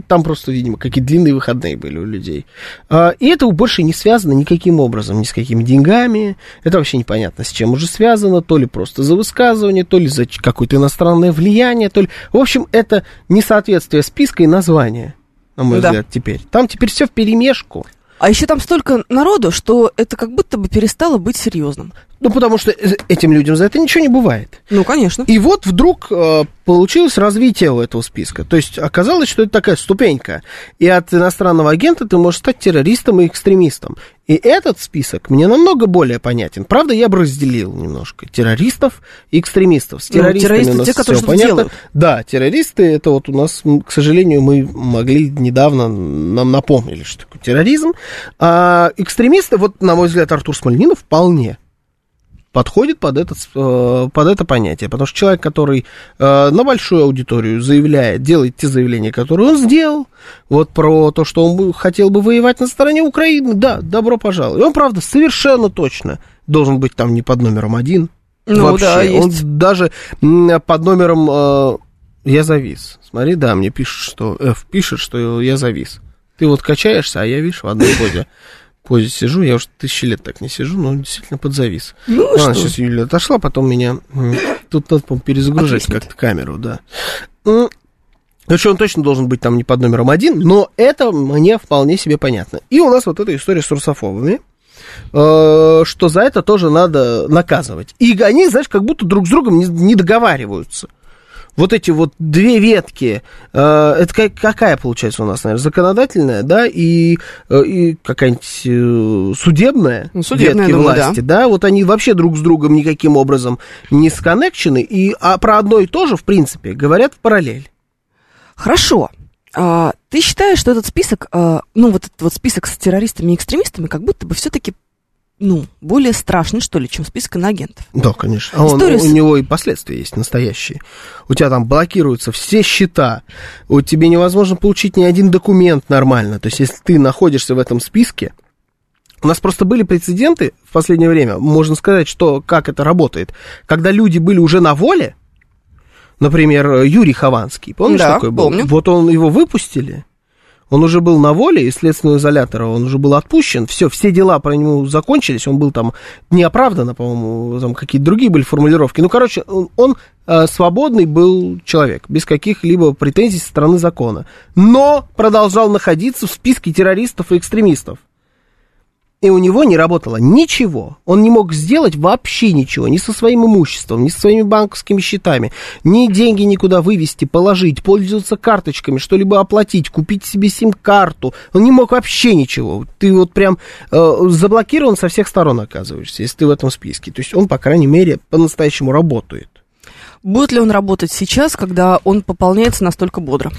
там просто, видимо, какие длинные выходные были у людей. А, и это больше не связано никаким образом, ни с какими деньгами. Это вообще непонятно, с чем уже связано. То ли просто за высказывание, то ли за какое-то иностранное влияние, то ли... В общем, это несоответствие списка и названия, на мой
Да.
взгляд, теперь. Там теперь все в перемешку.
А еще там столько народу, что это как будто бы перестало быть серьезным.
Ну, потому что этим людям за это ничего не бывает.
Ну, конечно.
И вот вдруг э, получилось развитие у этого списка. То есть оказалось, что это такая ступенька. И от иностранного агента ты можешь стать террористом и экстремистом. И этот список мне намного более понятен. Правда, я бы разделил немножко террористов и экстремистов. С
Ну,
террористами
террористы
у нас
те, которые что-то делают.
Да, террористы, это вот у нас, к сожалению, мы могли недавно, нам напомнили, что такое терроризм. А экстремисты, вот, на мой взгляд, Артур Смольнинов вполне. Подходит под это, э, под это понятие. Потому что человек, который э, на большую аудиторию заявляет, делает те заявления, которые он сделал, вот про то, что он хотел бы воевать на стороне Украины, да, добро пожаловать. Он, правда, совершенно точно должен быть там не под номером один.
Ну,
вообще.
да,
Он
есть.
даже м, под номером э, я завис. Смотри, да, мне пишет, что F пишет, что я завис. Ты вот качаешься, а я, видишь, в одной позе. Позе сижу, я уже тысячи лет так не сижу, но действительно подзавис.
Ну,
Ладно,
что?
сейчас Юля отошла, потом меня... Тут надо, по-моему, перезагружать
Отвиснет.
как-то камеру, да. Короче, он точно должен быть там не под номером один, но это мне вполне себе понятно. И у нас вот эта история с русофобами, э, что за это тоже надо наказывать. И они, знаешь, как будто друг с другом не, не договариваются. Вот эти вот две ветки, э, это ка- какая получается у нас, наверное, законодательная, да, и, э, и какая-нибудь э, судебная,
Ну, судебная,
ветки
думаю,
власти, да. вот они вообще друг с другом никаким образом не сконнекчены, и а про одно и то же, в принципе, говорят в параллель.
Хорошо. А, ты считаешь, что этот список, а, ну, вот этот вот список с террористами и экстремистами, как будто бы все-таки, ну, более страшный, что ли, чем список иноагентов?
Да, конечно. А он-
История
у него и последствия есть настоящие. У тебя там блокируются все счета, у тебе невозможно получить ни один документ нормально. То есть, если ты находишься в этом списке, у нас просто были прецеденты в последнее время, можно сказать, что как это работает. Когда люди были уже на воле, например, Юрий Хованский, помнишь
Да,
такой был?
помню.
Вот он его выпустили, он уже был на воле из следственного изолятора, он уже был отпущен, все, все дела про него закончились, он был там неоправданно, по-моему, там какие-то другие были формулировки. Ну, короче, он, он, э, свободный был человек, без каких-либо претензий со стороны закона, но продолжал находиться в списке террористов и экстремистов. И у него не работало ничего. Он не мог сделать вообще ничего. Ни со своим имуществом, ни со своими банковскими счетами. Ни деньги никуда вывести, положить, пользоваться карточками, что-либо оплатить, купить себе сим-карту. Он не мог вообще ничего. Ты вот прям э, заблокирован со всех сторон оказываешься, если ты в этом списке. То есть он, по крайней мере, по-настоящему работает.
Будет ли он работать сейчас, когда он пополняется настолько бодро?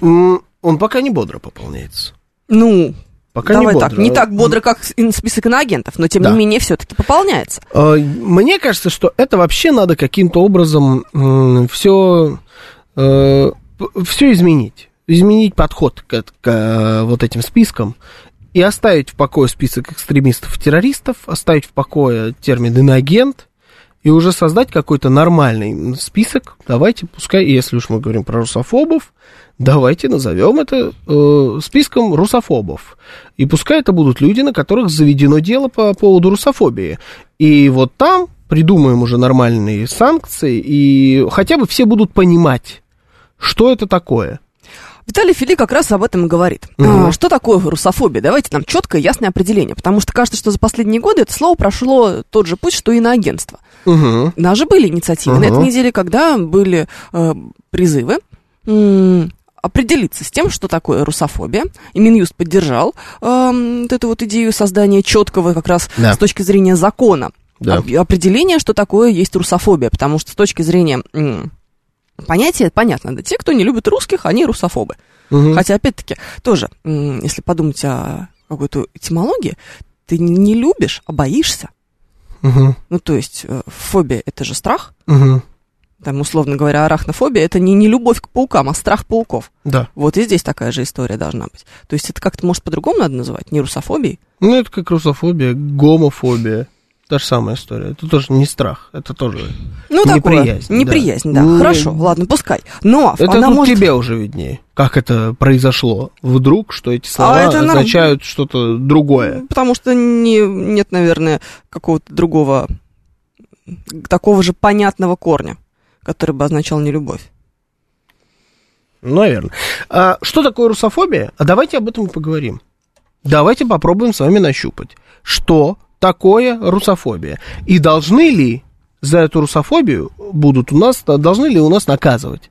Он пока не бодро пополняется.
Ну,
Пока
давай
не
так,
бодро.
не так бодро, как список иноагентов, но тем
Да.
не менее все-таки пополняется.
Э, Мне кажется, что это вообще надо каким-то образом все, все изменить. Изменить подход к, к, э, вот этим спискам и оставить в покое список экстремистов и террористов, оставить в покое термин иноагент и уже создать какой-то нормальный список. Давайте, пускай, если уж мы говорим про русофобов, давайте назовем это э, списком русофобов. И пускай это будут люди, на которых заведено дело по поводу русофобии. И вот там придумаем уже нормальные санкции, и хотя бы все будут понимать, что это такое.
Виталий Фили как раз об этом и говорит.
Мгм.
А, что такое русофобия? Давайте нам четкое, ясное определение. Потому что кажется, что за последние годы это слово прошло тот же путь, что и на агентство.
Угу.
У нас же были инициативы на
Ага.
этой неделе, когда были э, призывы определиться с тем, что такое русофобия. И Минюст поддержал эм, вот эту вот идею создания четкого как раз
Да.
с точки зрения закона
Да.
определения, что такое есть русофобия. Потому что с точки зрения понятия понятно. Да, те, кто не любит русских, они русофобы.
Мгм.
Хотя, опять-таки, тоже, если подумать о какой-то этимологии, ты не- любишь, а боишься.
Мгм.
Ну, то есть, э, фобия – это же страх.
Мгм.
Там, условно говоря, арахнофобия – это не, не любовь к паукам, а страх пауков.
Да.
Вот и здесь такая же история должна быть. То есть это как-то, может, по-другому надо называть? Не русофобией?
Ну, это как русофобия, гомофобия. Та же самая история. Это тоже не страх, это тоже...
Ну, такое.
Неприязнь, да.
Неприязнь, да.
Не-
Хорошо, ладно, пускай. Но
Это
она
тут
может...
тебе уже виднее, как это произошло вдруг, что эти слова
А это нам-
означают что-то другое.
Потому что не, нет, наверное, какого-то другого, такого же понятного корня, который бы означал нелюбовь.
Наверное. А что такое русофобия? А давайте об этом поговорим. Давайте попробуем с вами нащупать, что такое русофобия. И должны ли за эту русофобию будут у нас, должны ли у нас наказывать?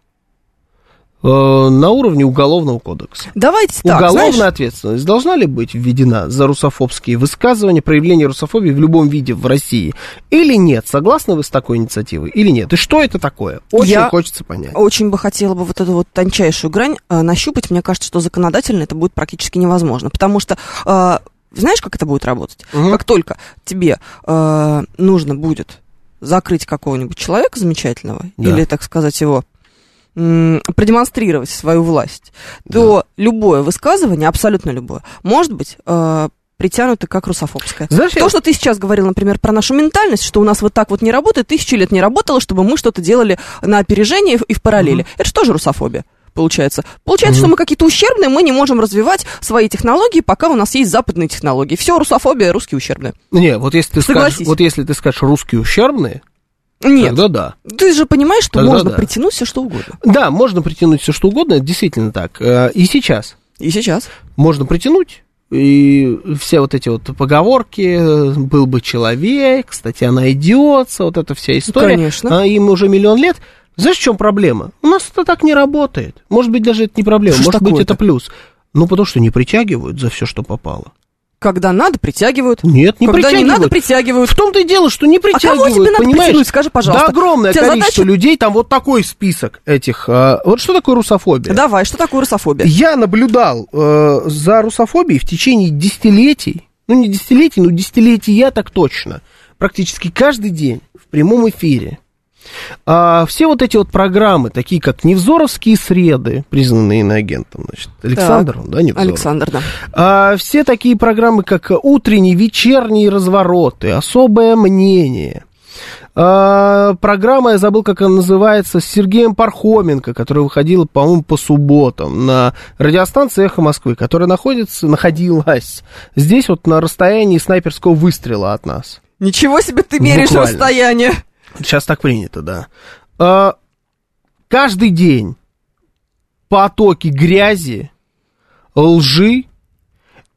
Э, на уровне уголовного кодекса.
Давайте так,
Уголовная
знаешь,
ответственность должна ли быть введена за русофобские высказывания, проявление русофобии в любом виде в России? Или нет? Согласны вы с такой инициативой? Или нет? И что это такое? Очень
Я-
хочется понять.
очень бы хотела бы вот эту вот тончайшую грань э, нащупать. Мне кажется, что законодательно это будет практически невозможно, потому что э, Знаешь, как это будет работать?
Мгм.
Как только тебе э, нужно будет закрыть какого-нибудь человека замечательного,
Да.
или, так сказать, его продемонстрировать свою власть, то любое высказывание, абсолютно любое, может быть э, притянуто как русофобское.
Знаешь, я-
То, что ты сейчас говорил, например, про нашу ментальность, что у нас вот так вот не работает, тысячу лет не работало, чтобы мы что-то делали на опережение и в параллели. Это же тоже русофобия. Получается. Получается, что мы какие-то ущербные, мы не можем развивать свои технологии, пока у нас есть западные технологии. Все, русофобия, русские ущербные.
Не, вот если ты
Согласись.
скажешь, вот если ты скажешь русские ущербные,
Нет.
тогда да.
Ты же понимаешь, что
Тогда
можно
да.
притянуть все что угодно.
Да, можно притянуть все что угодно, это действительно так. Э, И сейчас
И сейчас.
можно притянуть. И все вот эти вот поговорки, был бы человек, кстати, она идется, вот эта вся история.
Конечно.
А им уже миллион лет. Знаешь, в чем проблема? У нас это так не работает. Может быть, даже это не проблема,
Что
может быть, это плюс. Ну, потому что не притягивают за все, что попало.
Когда надо, притягивают.
Нет, не
Когда не
притягивают.
надо, притягивают.
В том-то и дело, что не
А кого
притягивают,
тебе надо
понимаешь?
притянуть, скажи, пожалуйста.
Да огромное
тебя
количество
задача-
людей, там вот такой список этих. а, вот что такое русофобия?
Давай, что такое русофобия?
Я наблюдал э, за русофобией в течение десятилетий, ну не десятилетий, но десятилетия так точно, практически каждый день в прямом эфире. А, все вот эти вот программы, такие как «Невзоровские среды», признанные иноагентом, значит, Александр, он, да, Невзоров?
Александр, да.
А, все такие программы, как «Утренние», «Вечерние развороты», «Особое мнение», а, программа, я забыл, как она называется, с Сергеем Пархоменко, которая выходила, по-моему, по субботам на радиостанции «Эхо Москвы», которая находится, находилась здесь вот на расстоянии снайперского выстрела от нас.
Ничего себе ты меряешь
Буквально.
расстояние.
Сейчас так принято, да. А, каждый день потоки грязи, лжи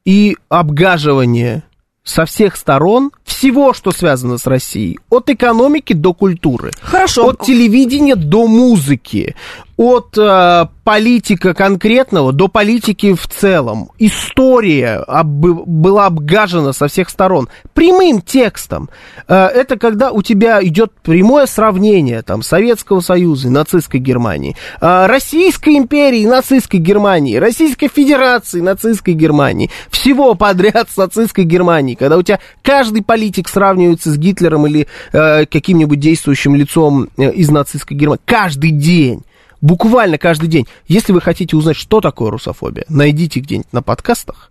и обгаживания со всех сторон всего, что связано с Россией. От экономики до культуры.
Хорошо.
От телевидения до музыки. От э, политика конкретного до политики в целом. История об- была обгажена со всех сторон. Прямым текстом. Э, это когда у тебя идет прямое сравнение там, Советского Союза и нацистской Германии. э, Российской империи и нацистской Германии. Российской Федерации и нацистской Германии. Всего подряд с нацистской Германией. Когда у тебя каждый политик сравнивается с Гитлером или э, каким-нибудь действующим лицом э, из нацистской Германии. Каждый день. Буквально каждый день. Если вы хотите узнать, что такое русофобия, найдите где-нибудь на подкастах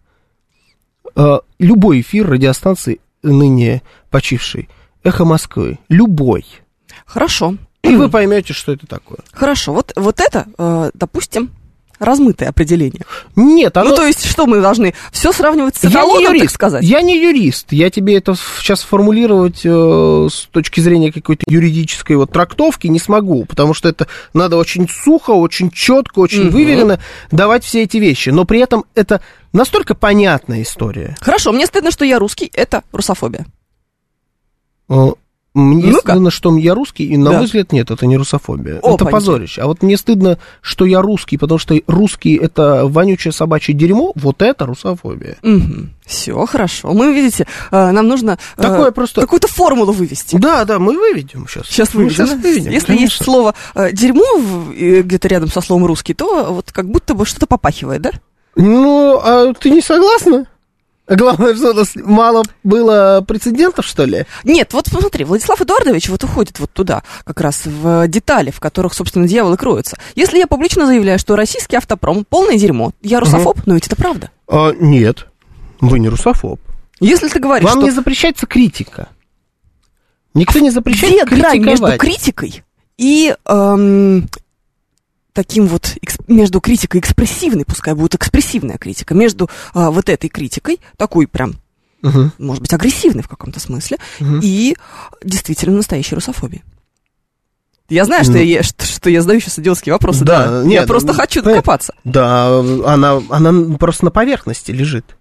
э, любой эфир радиостанции, ныне почившей, «Эхо Москвы», любой.
Хорошо.
И вы поймете, что это такое.
Хорошо. Вот, вот это, э, допустим, размытое определение.
Нет, оно...
Ну, то есть, что мы должны все сравнивать с
я не
эталоном, так
юрист,
сказать?
я не юрист, я тебе это сейчас формулировать э, с точки зрения какой-то юридической вот трактовки не смогу, потому что это надо очень сухо, очень четко, очень
Мгм.
выверенно давать все эти вещи, но при этом это настолько понятная история.
Хорошо, мне стыдно, что я русский, это русофобия.
Э, Мне
Ну-ка.
стыдно, что я русский, и на
Да.
мой взгляд, нет, это не русофобия. это
Опаньки.
позорище. А вот мне стыдно, что я русский, потому что русский это вонючее собачье дерьмо, вот это русофобия.
Все, хорошо. Мы, видите, э, нам нужно э,
Такое просто-
какую-то формулу вывести.
Да, да, мы выведем сейчас.
Сейчас выведем. да?
выведем,
Если
конечно.
есть слово э, дерьмо э, где-то рядом со словом русский, то вот как будто бы что-то попахивает, да?
Ну, а ты не согласна? Главное, что у нас мало было прецедентов, что ли?
Нет, вот смотри, Владислав Эдуардович вот уходит вот туда, как раз в детали, в которых, собственно, дьявол и кроется. Если я публично заявляю, что российский автопром полное дерьмо, я русофоб, но ведь это правда.
А, нет, вы не русофоб.
Если ты говоришь,
Вам
что
не запрещается критика. Никто не
где
запрещает
грань между
критиковать.
критикой и эм, таким вот, между критикой экспрессивной, пускай будет экспрессивная критика, между а, вот этой критикой, такой прям,
Мгм.
может быть, агрессивной в каком-то смысле,
Мгм.
и действительно настоящей русофобией. Я знаю, что,
Ну.
я, что, что я задаю сейчас идиотские вопросы,
Да,
да.
нет,
я просто
ну,
хочу
понятно.
докопаться.
Да, она, она просто на поверхности лежит.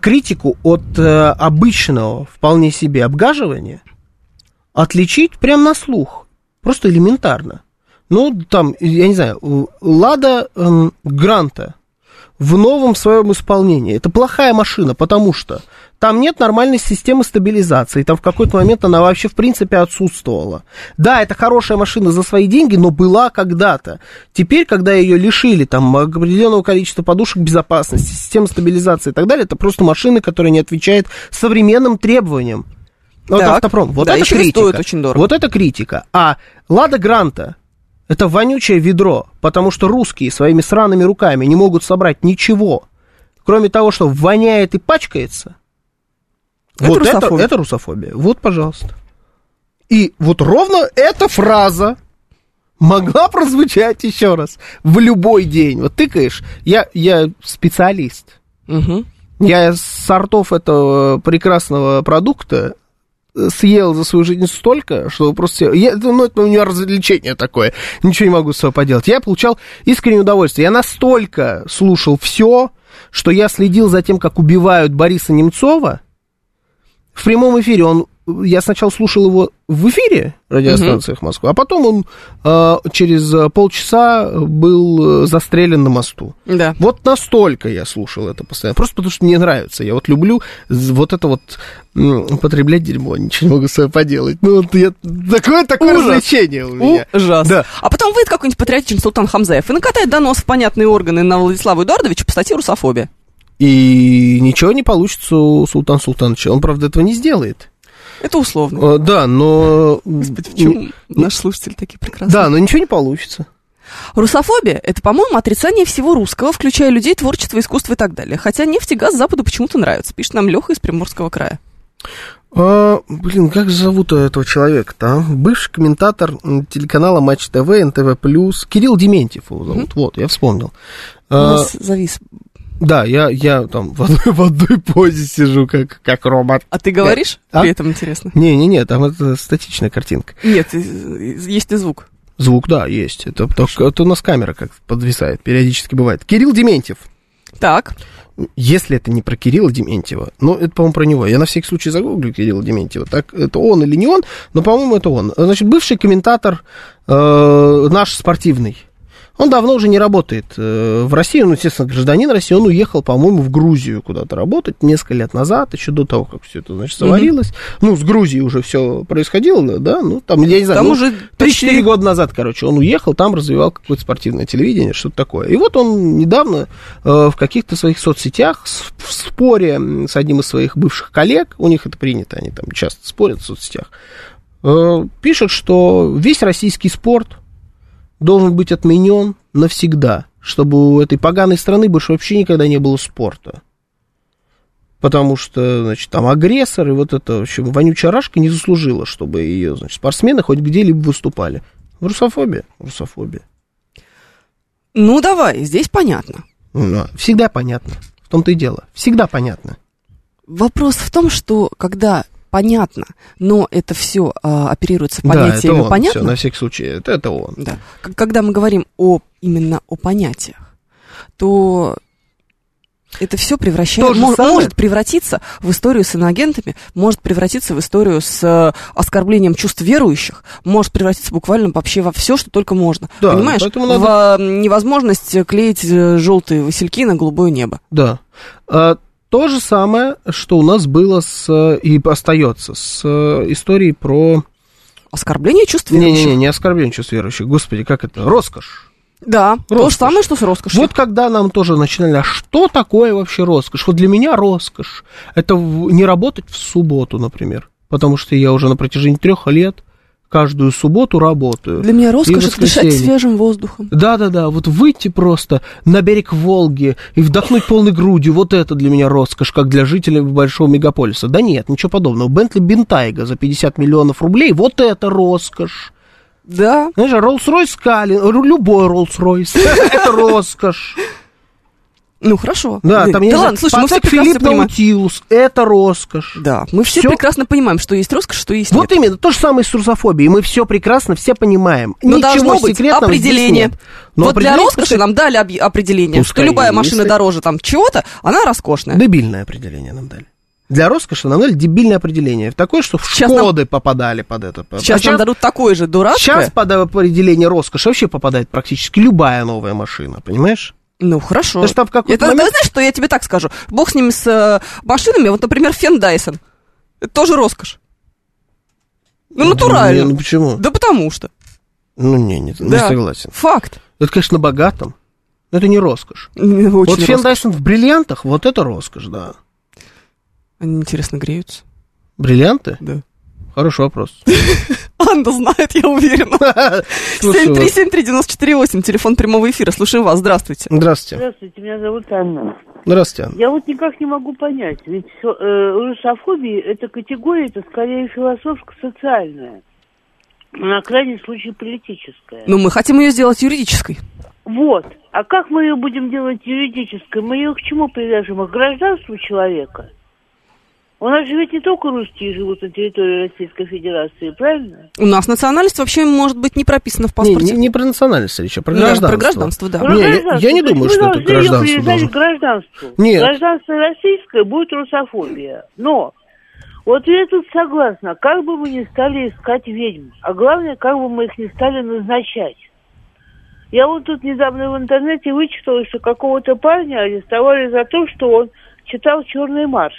Критику от э, обычного вполне себе обгаживания отличить прямо на слух. Просто элементарно. Ну, там, я не знаю, Лада эм, Гранта в новом своем исполнении. Это плохая машина, потому что там нет нормальной системы стабилизации. Там в какой-то момент она вообще в принципе отсутствовала. Да, это хорошая машина за свои деньги, но была когда-то. Теперь, когда ее лишили там определенного количества подушек безопасности, системы стабилизации и так далее, это просто машина, которая не отвечает современным требованиям. Вот
Так.
автопром. Вот
Да,
это критика.
стоит очень дорого.
Вот это критика. А Лада Гранта это вонючее ведро, потому что русские своими сраными руками не могут собрать ничего, кроме того, что воняет и пачкается.
Это
вот это,
русофобия.
это русофобия. Вот, пожалуйста. И вот ровно эта фраза могла прозвучать еще раз в любой день. Вот тыкаешь, я, я специалист.
Мгм.
Я сортов этого прекрасного продукта съел за свою жизнь столько, что просто... Я, ну, это у меня развлечение такое. Ничего не могу с собой поделать. Я получал искреннее удовольствие. Я настолько слушал все, что я следил за тем, как убивают Бориса Немцова. В прямом эфире он... Я сначала слушал его в эфире радиостанциях Москвы, а потом он э, через полчаса был э, застрелен на мосту.
Да.
Вот настолько я слушал это постоянно. Просто потому что мне нравится. Я вот люблю вот это вот м, употреблять дерьмо. Ничего не могу с собой поделать. Ну, вот я, такое, такое
Ужас.
развлечение у меня.
Ужас.
Да.
А потом выйдет какой-нибудь патриотичный Султан Хамзаев и накатает донос в понятные органы на Владислава Эдуардовича по статье «Русофобия».
И ничего не получится у Султана Султановича. Он, правда, этого не сделает.
Это условно.
Э, Да, но...
Господи, в чем наши слушатели такие прекрасные?
Да, но ничего не получится.
Русофобия – это, по-моему, отрицание всего русского, включая людей, творчество, искусство и так далее. Хотя нефть и газ Западу почему-то нравятся, пишет нам Леха из Приморского края.
А, блин, как зовут этого человека-то, а? Бывший комментатор телеканала Матч ТВ, НТВ+, Кирилл Дементьев его зовут. Вот, я вспомнил.
У
А,
нас завис.
Да, я, я там в одной, в одной позе сижу, как, как робот.
А ты говоришь?
А?
При этом интересно.
Не-не-не, там это статичная картинка.
Нет, есть и звук.
Звук, да, есть. Это, только, это у нас камера как подвисает, периодически бывает. Кирилл Дементьев.
Так,
Если это не про Кирилла Дементьева, ну, это, по-моему, про него. Я на всякий случай загуглю Кирилла Дементьева. Так, это он или не он, но, по-моему, это он. Значит, бывший комментатор э, наш спортивный. Он давно уже не работает э, в России, ну, естественно, гражданин России. Он уехал, по-моему, в Грузию куда-то работать несколько лет назад, еще до того, как все это, значит, заварилось. Ну, с Грузией уже все происходило, да, ну, там, я не знаю,
Там
ну,
уже
3-4
почти-
года назад, короче, он уехал, там развивал какое-то спортивное телевидение, что-то такое. И вот он недавно э, в каких-то своих соцсетях в споре с одним из своих бывших коллег, у них это принято, они там часто спорят в соцсетях, э, пишет, что весь российский спорт должен быть отменен навсегда, чтобы у этой поганой страны больше вообще никогда не было спорта. Потому что, значит, там агрессор и вот это, в общем, вонючая рашка не заслужила, чтобы ее, значит, спортсмены хоть где-либо выступали. Русофобия, русофобия.
ну давай, здесь понятно.
Ну, всегда понятно. В том-то и дело. Всегда понятно.
Вопрос в том, что когда понятно, но это все оперируется
да, это
понятиями
он.
понятно.
Всё, на всякий случай. Это, это он.
Да. Когда мы говорим о именно о понятиях, то это все превращает,
То же
мо-
самое-
может превратиться в историю с иноагентами, может превратиться в историю с э, оскорблением чувств верующих, может превратиться буквально вообще во все, что только можно.
Да,
Понимаешь?
поэтому
В э, невозможность клеить желтые васильки на голубое небо.
Да. А, то же самое, что у нас было с, и остается с э, историей про...
Оскорбление чувств верующих.
Не-не-не, не оскорбление чувств верующих. Господи, как это? Роскошь.
Да, то же
Роскошь.
самое, что с роскошью.
Вот когда нам тоже начинали, а что такое вообще роскошь? Вот для меня роскошь это не работать в субботу, например, потому что я уже на протяжении трех лет каждую субботу работаю.
Для меня роскошь это дышать свежим воздухом.
Да-да-да, вот выйти просто на берег Волги и вдохнуть полной грудью, вот это для меня роскошь, как для жителей большого мегаполиса. Да нет, ничего подобного. Бентли Бентайга за 50 миллионов рублей, вот это роскошь.
Да,
Знаешь, Роллс-Ройс Калин, любой Роллс-Ройс, это роскошь.
Ну хорошо.
Да, там
да ладно, слушай, мы все прекрасно
Филипп
понимаем.
Наутилус, это роскошь.
Да, мы все,
Всё?
прекрасно понимаем, что есть роскошь, что есть
Вот
нет.
именно, то же самое с русофобией. Мы все прекрасно, все понимаем.
Но
Ничего
должно быть определение.
Но
вот для
определение
роскоши
пускай-
нам дали определение,
Пускай
что любая машина
стоит.
дороже там чего-то, она роскошная.
Дебильное определение нам дали. Для роскоши нам дали дебильное определение. Такое, что в
Сейчас нам-
Шкоды попадали под это.
Сейчас
А
нам дадут такое же дурацкое.
Сейчас под определение роскоши вообще попадает практически любая новая машина, понимаешь?
Ну, хорошо.
Потому что в какой-то
Это,
момент-
ты знаешь, что я тебе так скажу? Бог с ними, с э, машинами. Вот, например, Фен Дайсон. Это тоже роскошь. Ну, натурально.
Не, ну почему?
Да потому что.
Ну, не, не, не
Да.
согласен.
Факт.
Это, конечно, на богатом. но Это не роскошь.
Очень
вот Фен
роскошь.
Дайсон в бриллиантах, вот это роскошь, да.
Они интересно греются.
Бриллианты?
Да.
Хороший вопрос.
Анна знает, я уверена.
Слушай, вот-
7373948, телефон прямого эфира. Слушаем вас, здравствуйте.
Здравствуйте.
Здравствуйте, меня зовут Анна.
Здравствуйте, Анна.
Я вот никак не могу понять, ведь э, русофобия – это категория, это скорее философско-социальная, на крайний случай политическая.
Ну, мы хотим ее сделать юридической.
Вот. А как мы ее будем делать юридической? Мы ее к чему привяжем? К гражданству человека? У нас же ведь не только русские живут на территории Российской Федерации, правильно?
У нас национальность вообще может быть не прописана в
Не,
паспорте.
не, не про национальность речь, а про
Да,
гражданство.
Про гражданство, да.
Не, я-
Гражданство.
я не
То есть
думаю, что это гражданство должно.
к гражданству.
Нет.
Гражданство российское будет русофобия. Но вот я тут согласна, как бы мы ни стали искать ведьм, а главное, как бы мы их не стали назначать. Я вот тут недавно в интернете вычитала, что какого-то парня арестовали за то, что он читал «Черный марш».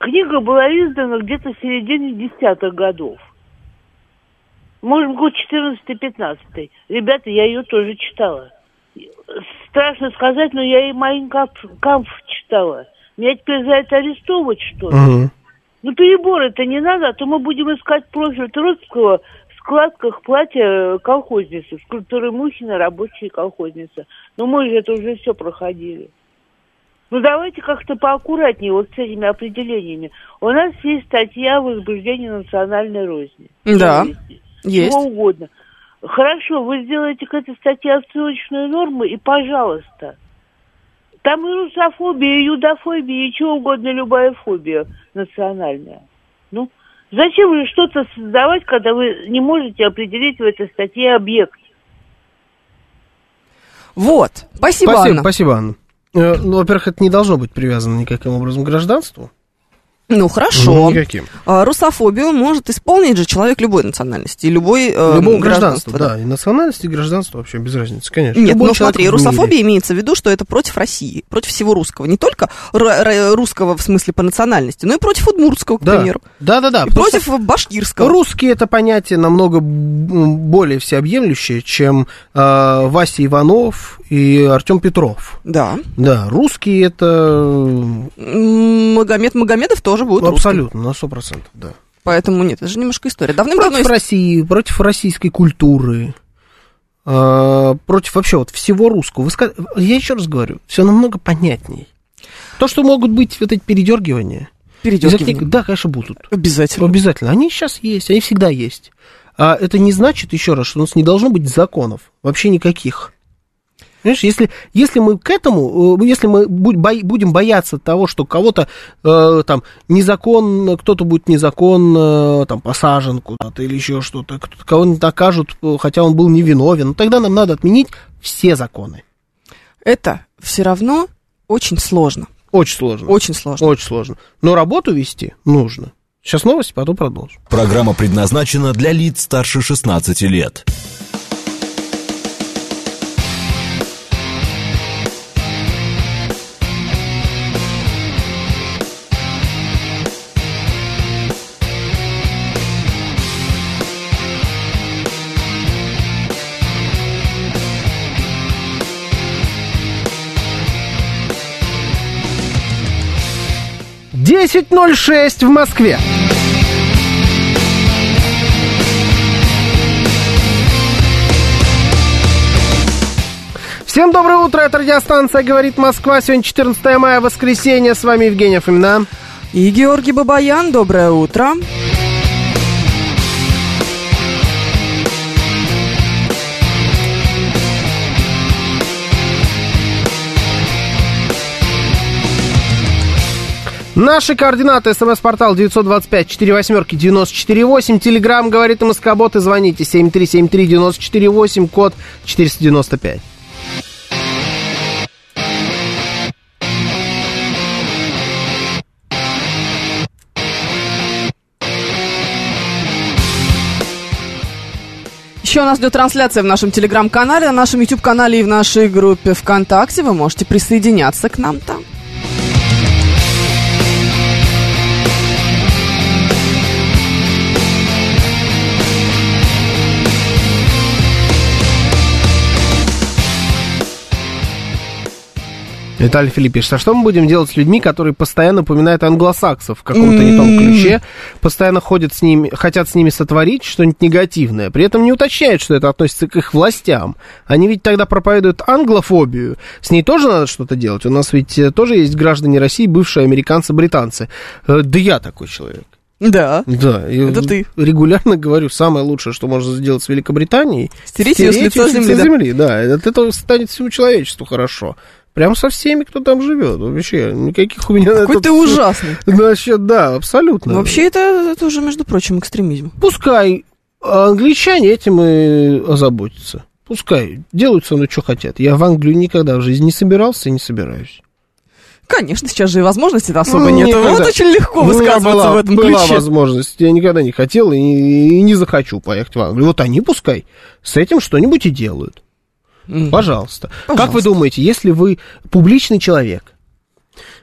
Книга была издана где-то в середине десятых годов. Может, год 14-15. Ребята, я ее тоже читала. Страшно сказать, но я и Майн Кампф читала. Меня теперь за это арестовывать, что ли?
Мгм.
Ну, перебор это не надо, а то мы будем искать профиль Троцкого в складках платья колхозницы, скульптуры Мухина, рабочая колхозница. Но мы же это уже все проходили. Ну, давайте как-то поаккуратнее вот с этими определениями. У нас есть статья о возбуждении национальной розни.
Да, есть.
Чего угодно. Хорошо, вы сделаете к этой статье отсылочную норму, и пожалуйста. Там и русофобия, и юдофобия, и чего угодно, любая фобия национальная. Ну, зачем же что-то создавать, когда вы не можете определить в этой статье объект?
Вот. Спасибо,
Спасибо,
Анна.
спасибо, Анна. Э, Ну, во-первых, это не должно быть привязано никаким образом к гражданству.
Ну, хорошо.
Никаким.
А, Русофобию может исполнить же человек любой национальности, любой э,
Любого
гражданства,
гражданства, да. И национальности, и гражданство вообще без разницы, конечно.
Нет,
Любой
ну
человек
смотри, русофобия имеется в виду, что это против России, против всего русского. Не только русского в смысле по национальности, но и против удмуртского, к
Да.
примеру.
Да, да, да.
И против башкирского.
Русский это понятие намного более всеобъемлющее, чем э, Вася Иванов и Артем Петров.
Да.
Да, русский это
М, Магомед Магомедов тоже будет
ну, абсолютно на сто процентов, да.
Поэтому нет, это же немножко история. Давным-давно...
Против России, против российской культуры, э, против вообще вот всего русского. Вы ска- Я еще раз говорю, все намного понятней. То, что могут быть вот эти передергивания,
Передергивание.
из-за каких- да, конечно, будут.
Обязательно.
Обязательно. Они сейчас есть, они всегда есть. А это не значит, еще раз, что у нас не должно быть законов. Вообще никаких. Понимаешь, если, если мы к этому, э, если мы будем бояться того, что кого-то э, там незаконно, кто-то будет незаконно там посажен куда-то или еще что-то, кого-нибудь накажут, э, хотя он был невиновен, ну, тогда нам надо отменить все законы.
Это все равно очень сложно.
Очень сложно.
Очень сложно.
Очень сложно. Но работу вести нужно. Сейчас новости, потом продолжим.
Программа предназначена для лиц старше 16 лет.
Десять ноль шесть в Москве. Всем доброе утро, это радиостанция «Говорит Москва». Сегодня 14 мая, воскресенье. С вами Евгений Фомина.
И Георгий Бабаян, доброе утро.
Наши координаты. СМС-портал 925-48-94-8. Телеграмм «Говорит МСК-бот» и звоните 7373-94-8, код 495.
Еще у нас идет трансляция в нашем телеграм-канале, на нашем YouTube-канале и в нашей группе ВКонтакте. Вы можете присоединяться к нам там.
Виталий Филиппович, а что мы будем делать с людьми, которые постоянно упоминают англосаксов в каком-то не том ключе, постоянно ходят с ними, хотят с ними сотворить что-нибудь негативное, при этом не уточняют, что это относится к их властям. Они ведь тогда проповедуют англофобию. С ней тоже надо что-то делать. У нас ведь э, тоже есть граждане России, бывшие американцы-британцы. Э, Да я такой человек.
Да.
Да, я
Это ты.
регулярно говорю, самое лучшее, что можно сделать с Великобританией,
Стереть её с лица земли, да?
земли, да. От этого станет всему человечеству хорошо. Прям со всеми, кто там живет. Вообще, никаких у меня...
Какой
этот
ты ужасный.
Насчет, да, абсолютно.
Вообще, это, это уже, между прочим, экстремизм.
Пускай англичане этим и озаботятся. Пускай делают со мной, что хотят. Я в Англию никогда в жизни не собирался и не собираюсь.
Конечно, сейчас же и возможности особо
Ну,
нет.
никогда.
Вот очень легко высказываться
была,
в этом
была
ключе.
возможность. Я никогда не хотел и, и не захочу поехать в Англию. Вот они пускай с этим что-нибудь и делают.
Мгм.
Пожалуйста. Как
Пожалуйста.
вы думаете, если вы публичный человек,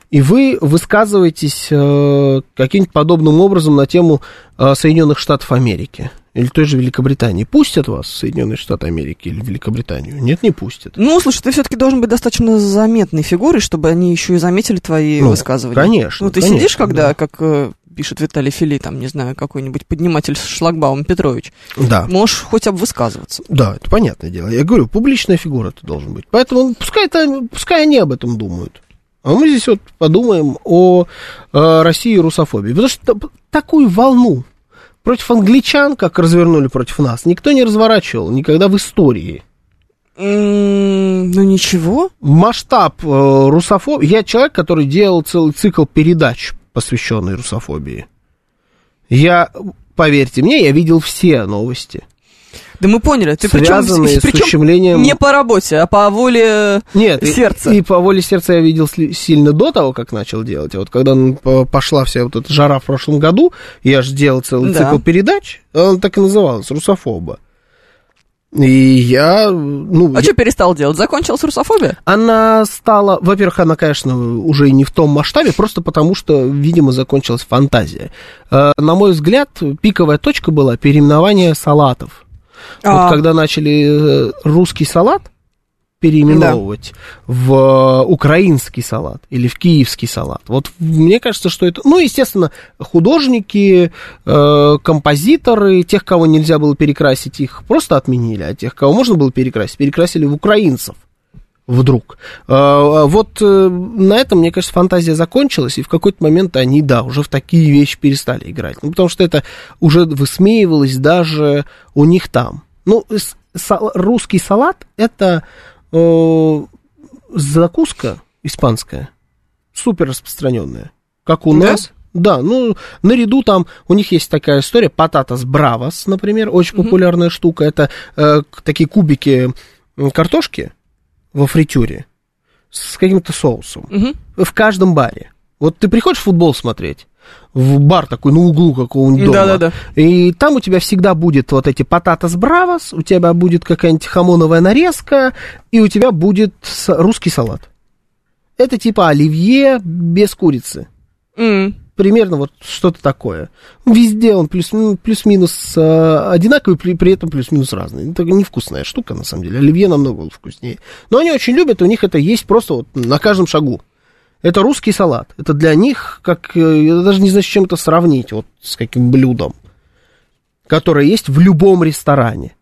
и вы высказываетесь э, каким-нибудь подобным образом на тему э, Соединенных Штатов Америки или той же Великобритании, пустят вас в Соединенные Штаты Америки или Великобританию? Нет, не пустят.
Ну, слушай, ты все-таки должен быть достаточно заметной фигурой, чтобы они еще и заметили твои
Ну,
высказывания.
конечно,
Ну, ты
конечно,
сидишь, когда,
да.
как э, пишет Виталий Фили, там, не знаю, какой-нибудь подниматель шлагбаум Петрович,
Да.
можешь хоть бы высказываться.
Да, это понятное дело. Я говорю, публичная фигура ты должен быть. Поэтому пускай, это, пускай они об этом думают. А мы здесь вот подумаем о э, России и русофобии. Потому что та- такую волну против англичан, как развернули против нас, никто не разворачивал никогда в истории.
М, Ну, ничего.
Масштаб э, русофобии... Я человек, который делал целый цикл передач, посвященный русофобии. Я, поверьте мне, я видел все новости,
Да мы поняли. Ты
связанные
причем,
с
причем
ущемлением...
не по работе, а по воле
Нет, и-
сердца.
И, по воле сердца я видел сильно до того, как начал делать. А вот когда пошла вся вот эта жара в прошлом году, я же делал целый
Да.
цикл передач, он так и назывался, «Русофоба». И я, ну,
А что перестал делать? Закончилась русофобия?
она стала, во-первых, она, конечно, уже не в том масштабе, просто потому что, видимо, закончилась фантазия. Э, На мой взгляд, пиковая точка была переименование салатов.
А.
Вот когда начали э, русский салат переименовывать в э, украинский салат или в киевский салат. Вот мне кажется, что это... Ну, естественно, художники, э, композиторы, тех, кого нельзя было перекрасить, их просто отменили, а тех, кого можно было перекрасить, перекрасили в украинцев вдруг. Э, Вот э, на этом, мне кажется, фантазия закончилась, и в какой-то момент они, да, уже в такие вещи перестали играть. Ну, потому что это уже высмеивалось даже у них там. Ну, русский салат – это закуска испанская, супер распространенная, как у
Да?
нас. Да, ну, наряду там, у них есть такая история, пататас бравос, например, очень популярная штука, это э, такие кубики картошки во фритюре с каким-то соусом
Мгм.
в каждом баре. Вот ты приходишь футбол смотреть, в бар такой на углу какого-нибудь дома,
Да-да-да.
и там у тебя всегда будет вот эти пататас бравос, у тебя будет какая-нибудь хамоновая нарезка, и у тебя будет с- русский салат. Это типа оливье без курицы.
М.
Примерно вот что-то такое. Везде он плюс, ну, плюс-минус э, одинаковый, при, при этом плюс-минус разный. Это невкусная штука, на самом деле. Оливье намного вкуснее. Но они очень любят, у них это есть просто вот на каждом шагу. Это русский салат. Это для них, как, э, я даже не знаю, с чем это сравнить, вот с каким блюдом, которое есть в любом ресторане.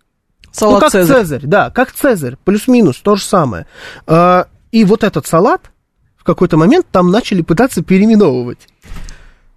Салат
ну, как
Цезарь.
Цезарь, да, как Цезарь, плюс-минус, то же самое. А, и вот этот салат в какой-то момент там начали пытаться переименовывать.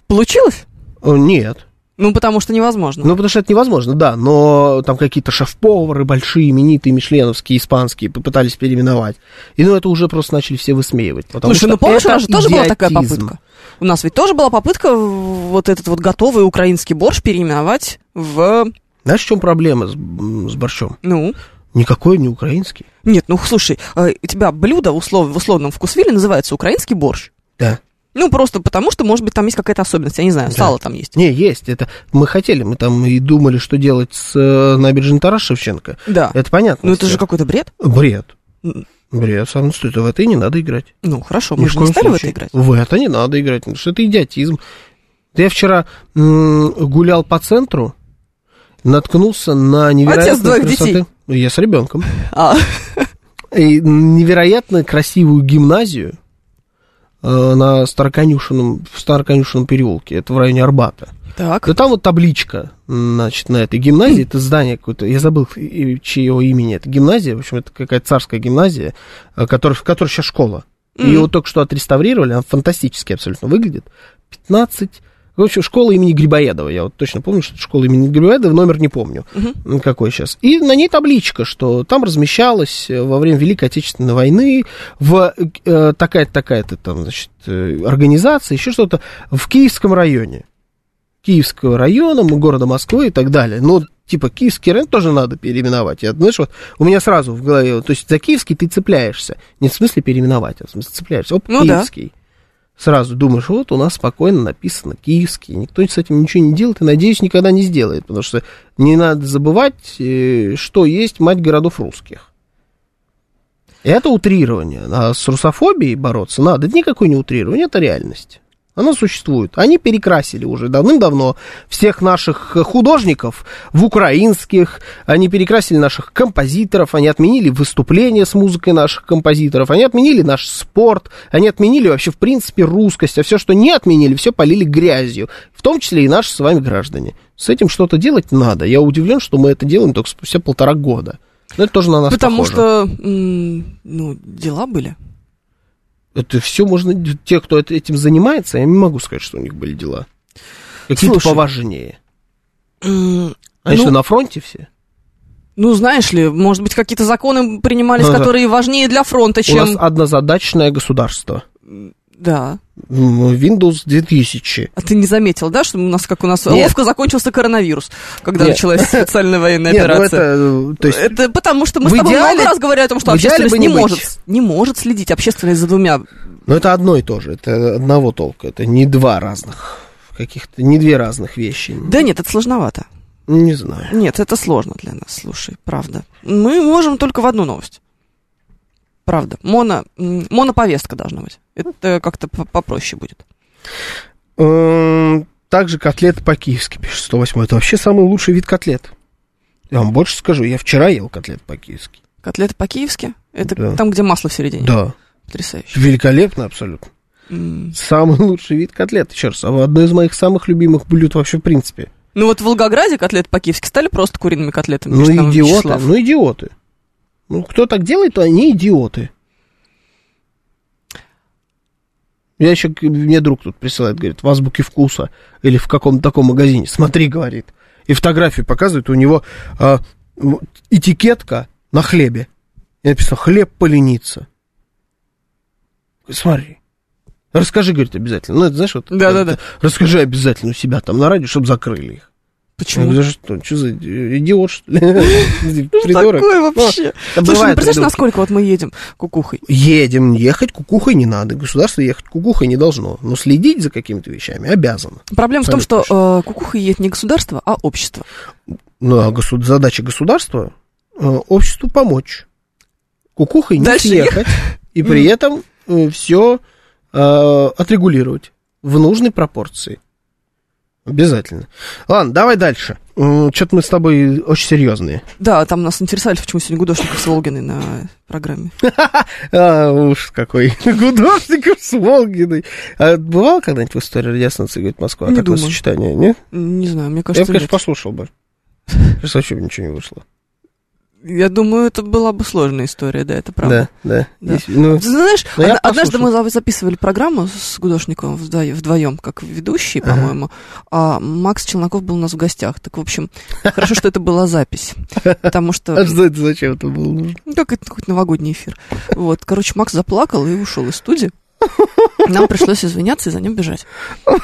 Получилось?
О, Нет.
Ну, потому что невозможно.
Ну, потому что это невозможно, да, но там какие-то шеф-повары большие, именитые, мишленовские, испанские попытались переименовать. И ну, это уже просто начали все высмеивать. Потому
Слушай,
что
ну помнишь, у нас же тоже была такая попытка. У нас ведь тоже была попытка вот этот вот готовый украинский борщ переименовать в...
Знаешь, в чем проблема с, с борщом?
Ну,
Никакой не украинский.
нет, ну слушай, э, у тебя блюдо услов- в условном вкусвиле называется украинский борщ.
Да.
Ну, просто потому, что, может быть, там есть какая-то особенность. Я не знаю,
Да.
сало там есть.
Не, есть. Это мы хотели, мы там и думали, что делать с э, набережной Тарас Шевченко.
Да.
Это понятно.
Ну, это же какой-то бред.
Бред. Бред, сам что это в это и не надо играть.
Ну, хорошо,
Ни
мы
в
же не стали в
случае.
это играть.
В это не надо играть, потому что это идиотизм. Я вчера м, гулял по центру, наткнулся на невероятно
Отец двоих детей.
Я с ребенком.
А,
И невероятно красивую гимназию на Староконюшенном, в Староконюшенном переулке, это в районе Арбата.
так.
Да там вот табличка, значит, на этой гимназии, это здание какое-то, я забыл, чьего имени это гимназия, в общем, это какая-то царская гимназия, э, которая, в которой сейчас школа. Ее
Мгм.
вот только что отреставрировали, она фантастически абсолютно выглядит. 15... В общем, школа имени Грибоедова. Я вот точно помню, что это школа имени Грибоедова, номер не помню, м, какой сейчас. И на ней табличка, что там размещалась э, во время Великой Отечественной войны в э, такая-то, такая-то там, значит, э, организация, еще что-то в Киевском районе. Киевского района, города Москвы и так далее. Ну, типа, Киевский район тоже надо переименовать. Я, знаешь, вот у меня сразу в голове, то есть за Киевский ты цепляешься. Не в смысле переименовать, а в смысле цепляешься. Оп,
Ну.
Киевский. Сразу думаешь, вот у нас спокойно написано Киевский. Никто с этим ничего не делает и, надеюсь, никогда не сделает. Потому что не надо забывать, э, что есть мать городов русских. Это утрирование. А с русофобией бороться надо. Это никакое не утрирование, это реальность. Она существует. Они перекрасили уже давным-давно всех наших художников в украинских, они перекрасили наших композиторов, они отменили выступления с музыкой наших композиторов, они отменили наш спорт, они отменили вообще, в принципе, русскость, а все, что не отменили, все полили грязью, в том числе и наши с вами граждане. С этим что-то делать надо. Я удивлен, что мы это делаем только спустя полтора года. Но это тоже на нас
Потому
похоже.
что, ну, дела были.
Это все можно... Те, кто этим занимается, я не могу сказать, что у них были дела. Какие-то поважнее. Они
ну,
что, на фронте все?
Ну, знаешь ли, может быть, какие-то законы принимались,
Ну
которые важнее для фронта,
У нас
чем...
однозадачное государство.
Да.
Windows 2000.
А ты не заметил, да, что у нас, как у нас,
Нет.
ловко закончился коронавирус, когда
Нет.
началась специальная военная
Нет, ну
операция.
это, э, то есть,
Это потому, что мы с тобой
идеале-
много раз говорили о том, что общественность не,
не
может, не может следить, общественность за двумя.
ну, это одно и то же, это одного толка, это не два разных, каких-то, не две разных вещи.
Да нет, это сложновато.
Не знаю.
Нет, это сложно для нас, слушай, правда. Мы можем только в одну новость. Правда. Моно, моноповестка должна быть. Это как-то по- попроще будет.
Эм, Также котлеты по-киевски, пишет 108. Это вообще самый лучший вид котлет. Я вам больше скажу, я вчера ел котлет по-киевски.
Котлеты по-киевски? Это
Да.
там, где масло в середине?
Да,
Потрясающе.
великолепно абсолютно.
М.
Самый лучший вид котлет, еще раз. а Одно из моих самых любимых блюд вообще в принципе.
Ну вот в Волгограде котлеты по-киевски стали просто куриными котлетами.
Ну, идиоты,
Вячеслав.
ну, идиоты. Ну, кто так делает, то они идиоты. Я еще, мне друг тут присылает, говорит, в азбуке вкуса или в каком-то таком магазине. Смотри, говорит. И фотографию показывает, у него м, этикетка на хлебе. И написано хлеб поленица. Смотри. Расскажи, говорит, обязательно. Ну, это знаешь, вот...
Да-да-да.
это, Расскажи обязательно у себя там на радио, чтобы закрыли их.
Почему?
за что? Что за идиот, что ли? Придурок.
Такое вообще.
Да
Слушай, ну представляешь, насколько вот мы едем кукухой?
Едем, ехать кукухой не надо. Государство ехать кукухой не должно. Но следить за какими-то вещами обязано.
Проблема в том, что э, кукуха едет не государство, а общество.
Ну, а задача государства э, обществу помочь. Кукухой не съехать. И при этом все отрегулировать в нужной пропорции. Обязательно. Ладно, давай дальше. Что-то мы с тобой очень серьезные.
Да, там нас интересовали, почему сегодня Гудошников с Волгиной на программе.
А, уж какой художников с Волгиной. А бывало когда-нибудь в истории радиостанции, говорит Москва,
Не
такое
думаю.
сочетание, не?
Не знаю, мне
Я бы,
кажется,
конечно,
нет.
послушал бы. Сейчас вообще ничего не вышло.
Я думаю, это была бы сложная история, да, это правда.
Да, да.
Да.
Есть- ну,
Ты знаешь,
Ну,
одна- однажды мы записывали программу с Гудошниковым вдвоем, вдвоем как ведущие,
Ага.
по-моему, а Макс Челноков был у нас в гостях. Так, в общем, хорошо, что это была запись, потому что...
а что это зачем это было?
Ну, как это какой-то новогодний эфир. Вот, короче, Макс заплакал и ушел из студии. Нам пришлось извиняться и за ним бежать.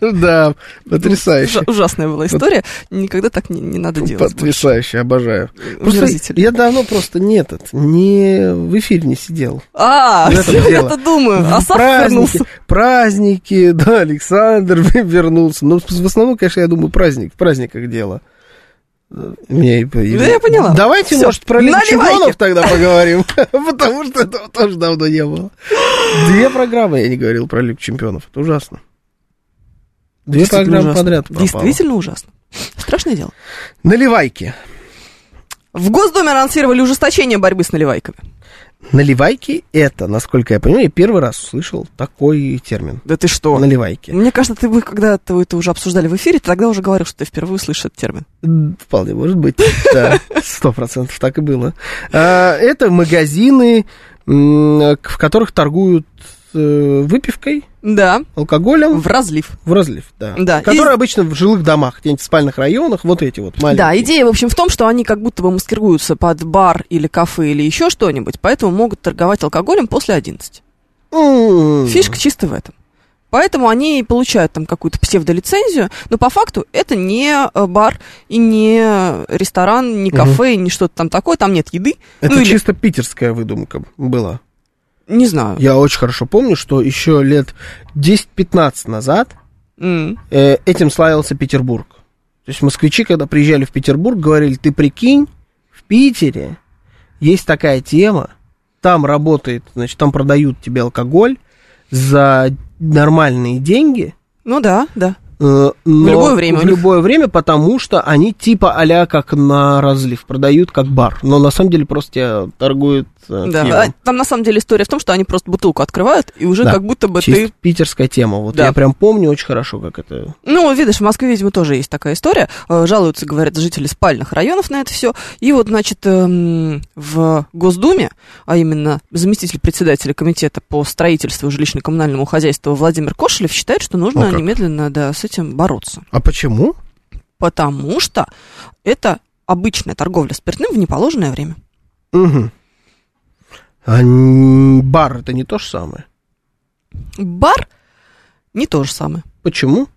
Да, потрясающе.
Ужа- Ужасная была история. Никогда так не, не надо делать.
Потрясающе, обожаю. Просто я давно просто не этот, не в эфире не сидел.
А,
В этом
я
дело.
это думаю. Асaf
праздники,
вернулся.
праздники, да, Александр вернулся. Но в основном, конечно, я думаю, праздник, в праздниках дело. Мне
Да я поняла.
Давайте,
Всё,
может, про. Чемпионов тогда поговорим, потому что этого тоже давно не было. Две программы я не говорил про Лигу Чемпионов, это ужасно. Две программы
ужасно.
подряд пропало.
Действительно ужасно. Страшное дело.
Наливайки.
В Госдуме анонсировали ужесточение борьбы с наливайками.
Наливайки это, насколько я понимаю, я первый раз услышал такой термин.
Да ты что?
Наливайки.
Мне кажется, ты вы, когда ты это уже обсуждали в эфире, ты тогда уже говорил, что ты впервые слышишь этот термин.
Вполне может быть, да, сто процентов так и было. А, Это магазины, в которых торгуют э, выпивкой,
Да,
алкоголем
в разлив.
в разлив, да.
Да,
Которые
и-
обычно в жилых домах, где-нибудь в спальных районах, вот эти вот маленькие.
Да, идея, в общем, в том, что они как будто бы маскируются под бар или кафе или еще что-нибудь, поэтому могут торговать алкоголем после 11.
М,
Фишка чисто в этом. Поэтому они получают там какую-то псевдолицензию, но по факту это не э, бар и не ресторан, не кафе, и не что-то там такое, там нет еды.
Это
ну или,
чисто питерская выдумка была.
Не знаю.
Я очень хорошо помню, что еще лет 10-15 назад
М.
э, этим славился Петербург. То есть москвичи, когда приезжали в Петербург, говорили, ты прикинь, в Питере есть такая тема, там работает, значит, там продают тебе алкоголь за нормальные деньги,
Ну да, да.
Э, но
любое время
В любое время, потому что они типа а как на разлив, продают как бар. Но на самом деле просто тебя торгуют э,
Да.
пивом.
А Там на самом деле история в том, что они просто бутылку открывают, и уже
Да,
как будто бы
Чисто
ты
питерская тема. Вот
Да.
я прям помню очень хорошо, как это
Ну, видишь, в Москве, видимо, тоже есть такая история. Э, Жалуются, говорят, жители спальных районов на это все. И вот, значит, эм, в Госдуме, а именно заместитель председателя комитета по строительству жилищно-коммунальному хозяйству Владимир Кошелев считает, что нужно
О, как.
немедленно да, с этим бороться.
А почему?
Потому что это обычная торговля спиртным в неположенное время.
Угу. А бар это не то же самое.
Бар не то же самое.
Почему?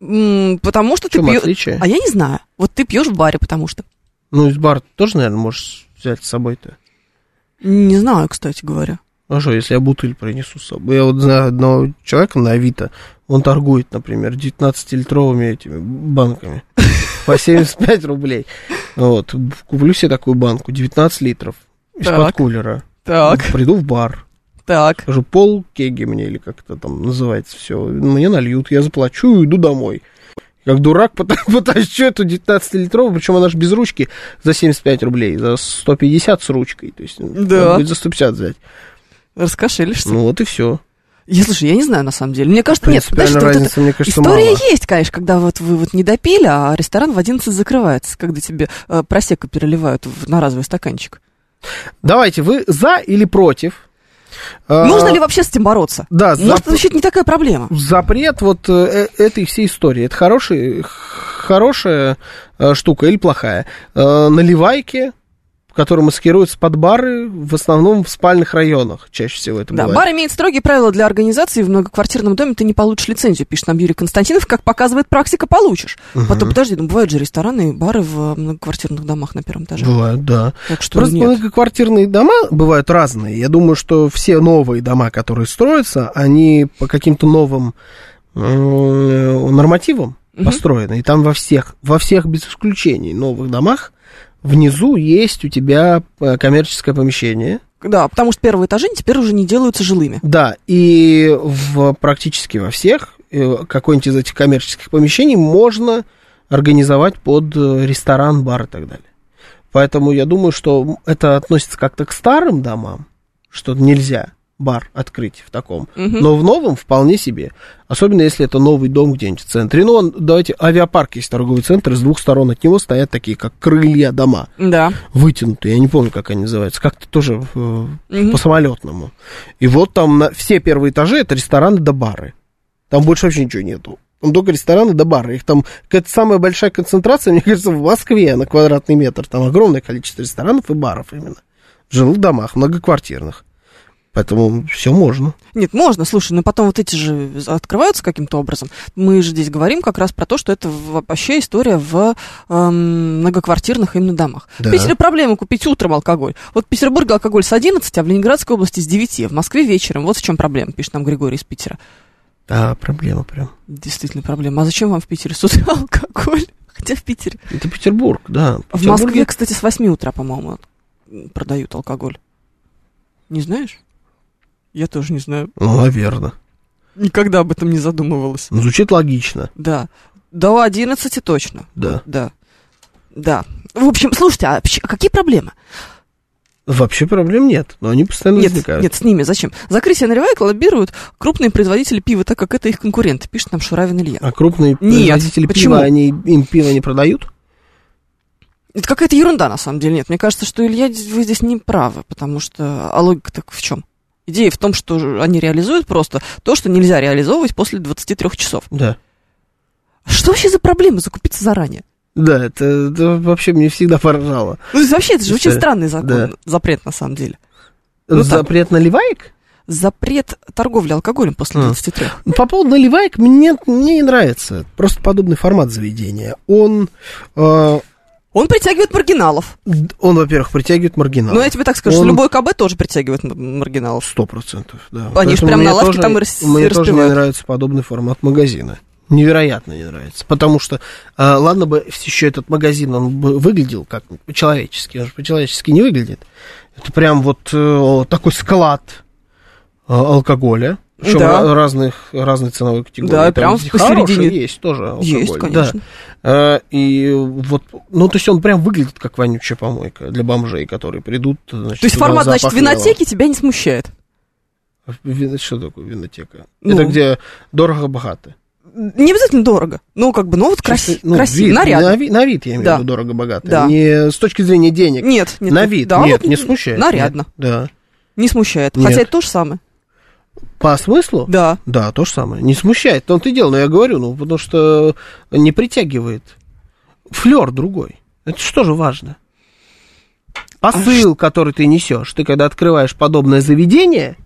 Потому что
В
ты
чем
пьешь...
отличие?
А я не знаю. Вот ты пьешь в баре, потому что...
Ну, из бара ты тоже, наверное, можешь взять с собой-то.
Не знаю, кстати говоря.
А что, если я бутыль принесу с собой? Я вот знаю одного человека на Авито, он торгует, например, 19-литровыми этими банками по 75 рублей. Вот, куплю себе такую банку, 19 литров из-под кулера.
Так,
Приду в бар,
так.
скажу, пол кеги мне, или как это там называется все, мне нальют, я заплачу и иду домой. Как дурак пота- потащу эту 19-литровую, причем она же без ручки за 75 рублей, за 150 с ручкой. То есть,
Да.
будет за 150 взять.
Раскошелишься.
Ну вот и все.
Я слушай, я не знаю на самом деле. Мне кажется, нет, знаешь, что вот
разница, мне кажется,
история
мало.
есть, конечно, когда вот вы вот не допили, а ресторан в 11 закрывается, когда тебе э, просека переливают в одноразовый стаканчик.
Давайте, вы за или против? А,
Нужно ли вообще с этим бороться?
Да,
Может, это вообще не такая проблема.
запрет вот э, э, этой всей истории. Это хороший, хорошая э, штука или плохая? Э, наливайки, которые маскируются под бары, в основном в спальных районах чаще всего это
Да,
бывает.
бар имеет строгие правила для организации. В многоквартирном доме ты не получишь лицензию, пишет нам Юрий Константинов. Как показывает практика, получишь. Потом, подожди, ну бывают же рестораны и бары в многоквартирных домах на первом этаже.
Бывает, да.
Так что
Просто
нет.
многоквартирные дома бывают разные. Я думаю, что все новые дома, которые строятся, они по каким-то новым нормативам построены. И там во всех, во всех без исключений новых домах внизу есть у тебя э, коммерческое помещение.
Да, потому что первые этажи теперь уже не делаются жилыми.
Да, и в, практически во всех э, какой-нибудь из этих коммерческих помещений можно организовать под э, ресторан, бар и так далее. Поэтому я думаю, что это относится как-то к старым домам, что нельзя бар открыть в таком.
Мгм.
Но в новом вполне себе. Особенно если это новый дом где-нибудь в центре. Ну, он, давайте, авиапарк есть торговый центр, с двух сторон от него стоят такие, как крылья дома,
Да.
вытянутые. Я не помню, как они называются. Как-то тоже э,
Мгм.
по самолетному. И вот там на все первые этажи это рестораны да бары. Там больше вообще ничего нету. Там только рестораны да бары. Их там какая-то самая большая концентрация, мне кажется, в Москве на квадратный метр. Там огромное количество ресторанов и баров именно. В жилых домах, многоквартирных. Поэтому все можно.
Нет, можно, слушай, но потом вот эти же открываются каким-то образом. Мы же здесь говорим как раз про то, что это вообще история в эм, многоквартирных именно домах.
Да.
В Питере проблема купить утром алкоголь. Вот в Петербурге алкоголь с 11, а в Ленинградской области с 9, в Москве вечером. Вот в чем проблема, пишет нам Григорий из Питера.
Да, проблема прям.
Действительно проблема. А зачем вам в Питере с утра алкоголь? Хотя в Питере.
Это Петербург, да.
В
Петербурге-
Москве, кстати, с 8 утра, по-моему, продают алкоголь. Не знаешь? Я тоже не знаю.
Ну, наверное.
Никогда об этом не задумывалась.
Ну, звучит логично,
Да. До 11 точно.
да.
Да. Да. В общем, слушайте, а вообще, какие проблемы?
Вообще проблем нет, но они постоянно
Нет,
возникают.
нет, с ними зачем? Закрытие Наливайка лоббируют крупные производители пива, так как это их конкуренты, пишет нам Шуравин Илья.
А крупные
Нет,
производители
почему?
пива, они им пиво не продают?
Это какая-то ерунда, на самом деле. Нет, мне кажется, что, Илья, вы здесь не правы, потому что... А логика так в чем? Идея в том, что они реализуют просто то, что нельзя реализовывать после 23 часов.
Да.
Что вообще за проблема закупиться заранее?
Да, это, это вообще мне всегда поражало.
Ну, вообще, это же очень
История.
странный закон,
Да.
запрет, на самом деле. Ну.
Запрет наливаек?
Запрет торговли алкоголем после
А.
23.
По поводу наливаек мне, мне не нравится. Просто подобный формат заведения. Он, э,
Он притягивает маргиналов.
он во-первых, притягивает маргинал.
Но я тебе так скажу, что
Он-
любой КБ тоже притягивает маргиналов.
Сто процентов, да.
Они
Поэтому
прям на лавке
тоже-
там и рас-
Мне
и
тоже не
распевают.
нравится подобный формат магазина. Невероятно не нравится. Потому что, э, ладно бы еще этот магазин, он бы выглядел как по-человечески. Он же по-человечески не выглядит. Это прям вот э, такой склад э, алкоголя. Причем
Да.
разных, разной ценовой категории.
Да,
Там
прям
есть
посередине.
есть тоже алкоголь.
Есть,
да.
конечно.
Э, И вот, ну, то есть он прям выглядит как вонючая помойка для бомжей, которые придут, значит,
То есть формат, значит, винотеки тебя не смущает?
Вино- Что такое винотека?
Ну.
Это где дорого-богато.
Не обязательно дорого. Ну, как бы, ну вот краси-
Ну,
красиво,
вид,
нарядно.
На, ви- на вид, я имею
Да.
в виду, дорого-богато.
Да.
Не с точки зрения денег.
Нет, нет.
на вид.
Да,
нет,
вот
не смущает.
Нарядно.
Нет, Да.
Не смущает.
Нет.
Хотя это то же самое.
По смыслу?
Да.
Да, то же самое. Не смущает. То ты дело, но я говорю, ну, потому что не притягивает. Флер другой. Это что же важно? Посыл, который ты несешь, ты когда открываешь подобное заведение,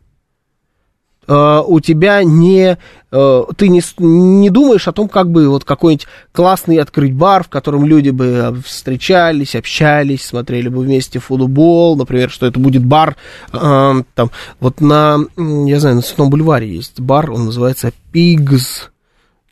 у тебя не, э, ты не, не думаешь о том, как бы вот какой-нибудь классный открыть бар, в котором люди бы э, встречались, общались, смотрели бы вместе футбол, например, что это будет бар, э, там, вот на, я знаю, на Цветном бульваре есть бар, он называется Pigs,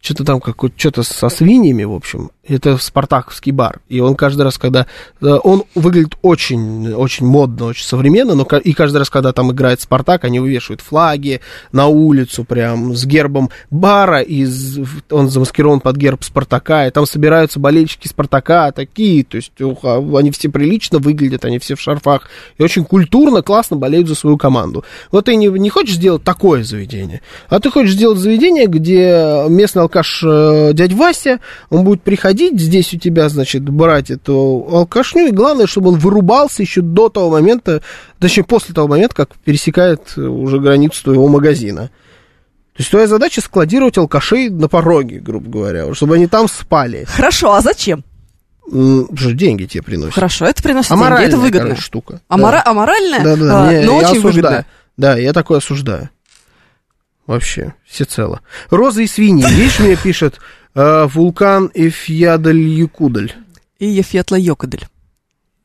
что-то там какое-то, что-то со свиньями, в общем. Это спартаковский бар. И он каждый раз, когда... э, Он выглядит очень, очень модно, очень современно, но и каждый раз, когда там играет Спартак, они вывешивают флаги на улицу прям с гербом бара, из, он замаскирован под герб Спартака, и там собираются болельщики Спартака такие, то есть ух, а они все прилично выглядят, они все в шарфах, и очень культурно, классно болеют за свою команду. Вот ты не, не хочешь сделать такое заведение, а ты хочешь сделать заведение, где местный алкаш э, дядь Вася, он будет приходить здесь у тебя, значит, брать эту алкашню, и главное, чтобы он вырубался еще до того момента, точнее, после того момента, как пересекает э, уже границу твоего магазина. То есть твоя задача складировать алкашей на пороге, грубо говоря, чтобы они там спали.
Хорошо, а зачем?
Что деньги тебе приносят.
Хорошо, это приносит деньги,
Аморальная,
это выгодно.
короче, штука.
Амора- Аморальное,
Да, да, да.
а,
Не,
но
я
очень
осуждаю.
выгодно.
Да, я такое осуждаю. Вообще, всецело. Роза и свиньи. Видишь, мне пишет вулкан Эфьядаль Якудаль.
И Ефетла Йокадель.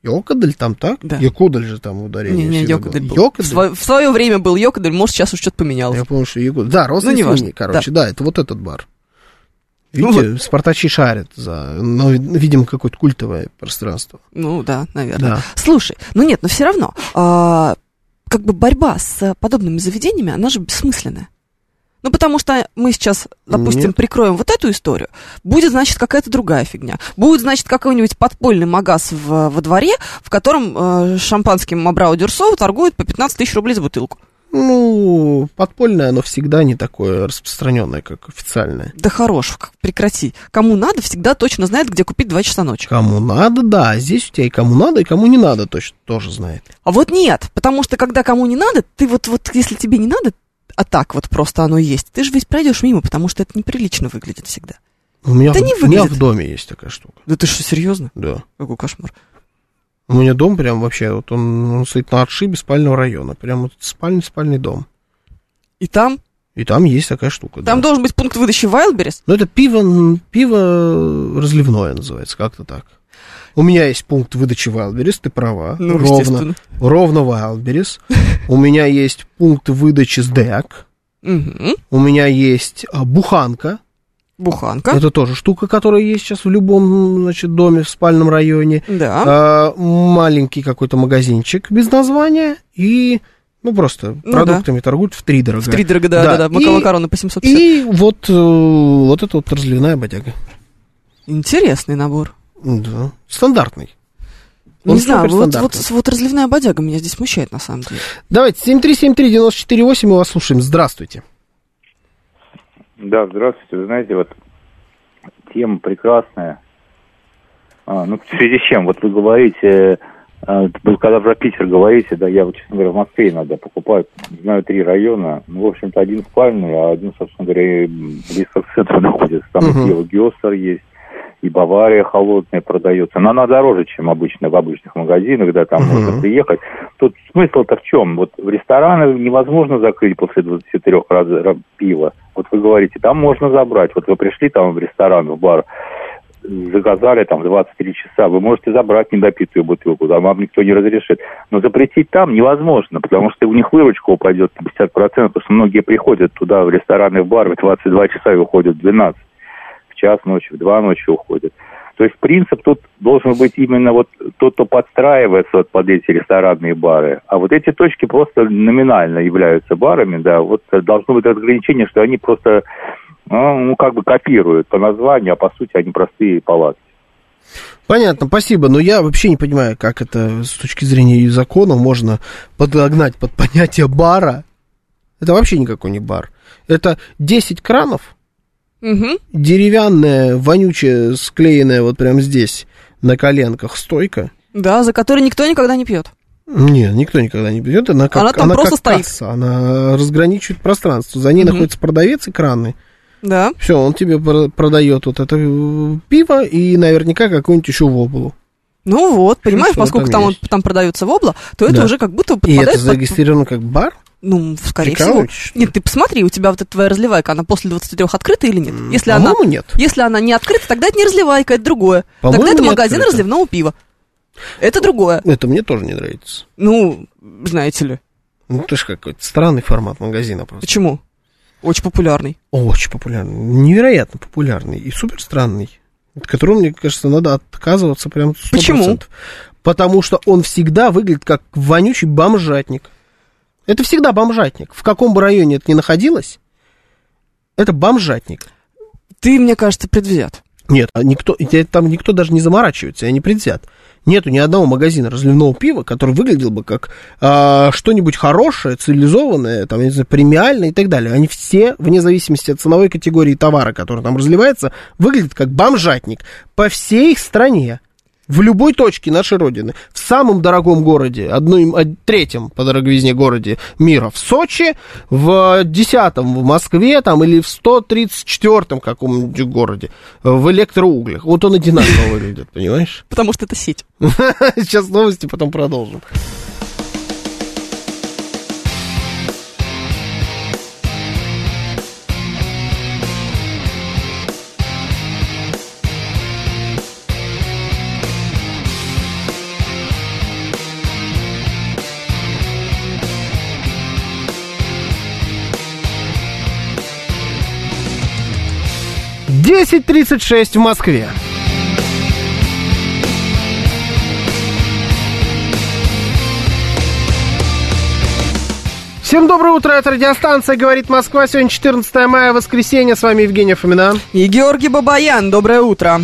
Йокадаль там так?
Да.
Якудаль же там ударение.
Не, не,
было.
был. В,
Йокадаль?
сво- в свое время был Йокадель, может, сейчас уже что-то поменялось.
Я помню, что Якудаль. Да, Роза
Ну,
свиньи, короче. Да. это вот этот бар. Видите,
Ну
спартачи шарят за, ну, видимо, какое-то культовое пространство.
Ну да, наверное.
Да.
Слушай, ну нет, но все равно, а, как бы борьба с подобными заведениями, она же бессмысленная. Ну, потому что мы сейчас, допустим,
Нет.
прикроем вот эту историю, будет, значит, какая-то другая фигня. Будет, значит, какой-нибудь подпольный магаз в- во дворе, в котором э, шампанским Абрау Дюрсо торгуют по 15 тысяч рублей за бутылку.
Ну, подпольное, оно всегда не такое распространенное, как официальное.
Да хорош, прекрати. Кому надо, всегда точно знает, где купить 2 часа ночи.
Кому надо, да. Здесь у тебя и кому надо, и кому не надо, точно тоже знает.
А вот нет, потому что когда кому не надо, ты вот, вот если тебе не надо, а так вот просто оно есть, ты же весь пройдешь мимо, потому что это неприлично выглядит всегда.
У меня,
Да
в,
не
у меня
выглядит.
в доме есть такая штука.
Да ты что, серьезно?
Да.
Какой кошмар.
У меня дом прям вообще, вот он, он стоит на отшибе спального района. Прям вот спальный, спальный дом.
И там?
И там есть такая штука.
Там
да.
должен быть пункт выдачи Wildberries?
Ну, это пиво, пиво разливное называется, как-то так. У меня есть пункт выдачи Wildberries, ты права.
Ну,
ровно, ровно Wildberries. У меня есть пункт выдачи СДЭК.
Мгм.
У меня есть а, буханка.
Буханка.
Это тоже штука, которая есть сейчас в любом, значит, доме в спальном районе.
Да.
А, маленький какой-то магазинчик без названия и, ну, просто
Ну
продуктами торгуют в три дорога.
В три дорого, да,
Да,
да, да.
и-
Макароны по 750.
И вот, э, вот это вот разливная бодяга.
Интересный набор.
Да. Стандартный.
Не
Он
знаю, вот, вот, вот разливная бодяга меня здесь смущает, на самом деле.
Давайте, 7373948, мы вас слушаем. Здравствуйте.
Да, здравствуйте. Вы знаете, вот тема прекрасная. А, ну, в связи с чем? Вот вы говорите, а, вы когда про Питер говорите, да, я, вот, честно говоря, в Москве иногда покупаю, знаю три района, ну, в общем-то, один спальный, а один, собственно говоря, близко к центру находится. Там пиво Гёстер есть, и Бавария холодная продается. Но она дороже, чем обычно в обычных магазинах, да, там
Мгм.
можно приехать. Тут смысл-то в чем? Вот в рестораны невозможно закрыть после 23 раз ра- пива. Вот вы говорите, там можно забрать. Вот вы пришли там в ресторан, в бар, заказали там 23 часа, вы можете забрать недопитую бутылку, да, вам никто не разрешит. Но запретить там невозможно, потому что у них выручка упадет на 50%, потому что многие приходят туда, в рестораны, в бар, в 22 часа и уходят в 12 в час ночи, в два ночи уходят. То есть принцип тут должен быть именно вот тот, кто подстраивается вот под эти ресторанные бары. А вот эти точки просто номинально являются барами, да, вот должно быть ограничение, что они просто, ну, ну, как бы копируют по названию, а по сути они простые палатки.
Понятно, спасибо. Но я вообще не понимаю, как это с точки зрения закона можно подогнать под понятие бара. Это вообще никакой не бар. Это 10 кранов,
Мгм.
деревянная, вонючая, склеенная вот прямо здесь, на коленках стойка.
Да, за который никто никогда не пьет.
Нет, никто никогда не берет. Она, как,
Она там просто
как
стоит.
касса, она разграничивает пространство. За ней
Мгм.
находится продавец экранный.
Да.
Все, он тебе про- продает вот это э, пиво и наверняка какую-нибудь еще воблу.
Ну вот, понимаешь,
что
поскольку
там
там, он, там продается вобла, то это
Да.
уже как будто
И
подпадает
это
под-
зарегистрировано как бар?
Ну, скорее всего.
Прикалываетесь, что?
Нет, ты посмотри, у тебя вот эта твоя разливайка, она после 23 открыта или нет? Если она,
нет.
если она не открыта, тогда это не разливайка, это другое.
По-моему,
Тогда это магазин
открыта.
разливного пива. Это другое.
Это мне тоже не нравится.
Ну, знаете ли.
Ну, это же какой-то странный формат магазина просто.
Почему? Очень популярный.
Очень популярный. Невероятно популярный и супер странный. От которого, мне кажется, надо отказываться прям 100%.
Почему?
Потому что он всегда выглядит как вонючий бомжатник. Это всегда бомжатник. В каком бы районе это ни находилось, это бомжатник.
Ты, мне кажется, предвзят.
Нет, а никто, там никто даже не заморачивается, не предвзят. Нету ни одного магазина разливного пива, который выглядел бы как а, что-нибудь хорошее, цивилизованное, там, не знаю, премиальное и так далее. Они все, вне зависимости от ценовой категории товара, который там разливается, выглядят как бомжатник по всей стране. В любой точке нашей Родины. В самом дорогом городе, одном, од- третьем по дороговизне городе мира, в Сочи, в десятом в Москве, там, или в 134-м каком-нибудь городе, в электроуглях. Вот он одинаково выглядит, понимаешь?
Потому что это сеть.
Сейчас новости, потом продолжим. Десять тридцать шесть в Москве. Всем доброе утро, это радиостанция «Говорит Москва». Сегодня 14 мая, воскресенье. С вами Евгения Фомина.
И Георгий Бабаян, доброе утро.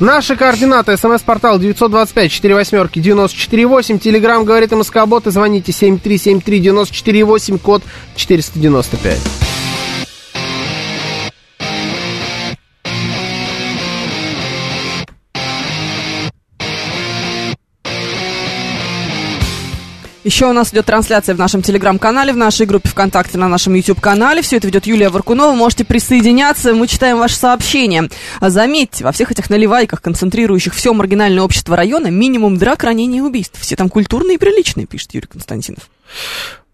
Наши координаты. СМС-портал 925-48-94-8. Телеграмм «Говорит МСК-бот» и звоните 7373-94-8, код 495.
Еще у нас идет трансляция в нашем телеграм-канале, в нашей группе ВКонтакте, на нашем YouTube-канале. Все это ведет Юлия Варкунова. Можете присоединяться, мы читаем ваши сообщения. Заметьте, во всех этих наливайках, концентрирующих все маргинальное общество района, минимум драк, ранений и убийств. Все там культурные и приличные, пишет Юрий Константинов.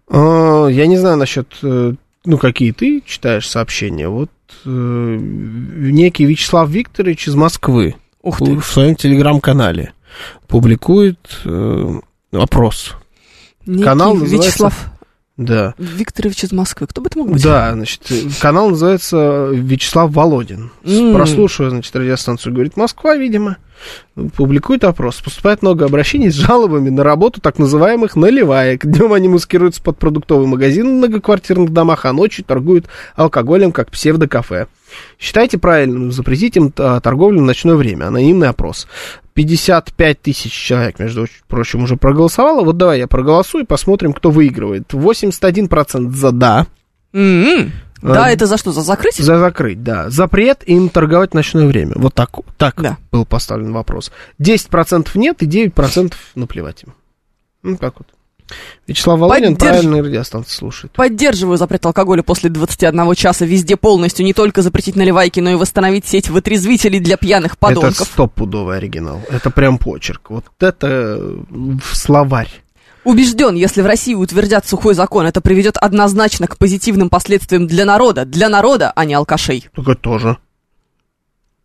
А, Я не знаю насчет, э, ну, какие ты читаешь сообщения. Вот э, некий Вячеслав Викторович из Москвы
Ух ты.
в своем телеграм-канале публикует э, опрос.
Некий
Канал называется-
Вячеслав
Да.
Викторович из Москвы. Кто бы это мог быть?
Да, значит, канал называется Вячеслав Володин.
М.
Прослушивая, значит, радиостанцию, говорит, Москва, видимо, публикует опрос. Поступает много обращений с жалобами на работу так называемых наливаек. Днем они маскируются под продуктовый магазин в многоквартирных домах, а ночью торгуют алкоголем, как псевдокафе. Считайте правильным запретить им а, торговлю в ночное время. Анонимный опрос. 55 тысяч человек, между прочим, уже проголосовало. Вот давай я проголосую, посмотрим, кто выигрывает. 81% за «да». А,
Да, это за что? За закрытие?
За закрыть, да. Запрет им торговать в ночное время. Вот так, так
Да.
был поставлен вопрос. 10% нет и 9% наплевать им. Ну, как вот. Вячеслав Володин
Поддерж-
правильно радиостанции слушает.
Поддерживаю запрет алкоголя после 21 часа везде полностью. Не только запретить наливайки, но и восстановить сеть вытрезвителей для пьяных
Это
подонков.
стопудовый оригинал. Это прям почерк. Вот это э, в словарь.
Убежден, если в России утвердят сухой закон, это приведет однозначно к позитивным последствиям для народа. Для народа, а не алкашей.
Только тоже.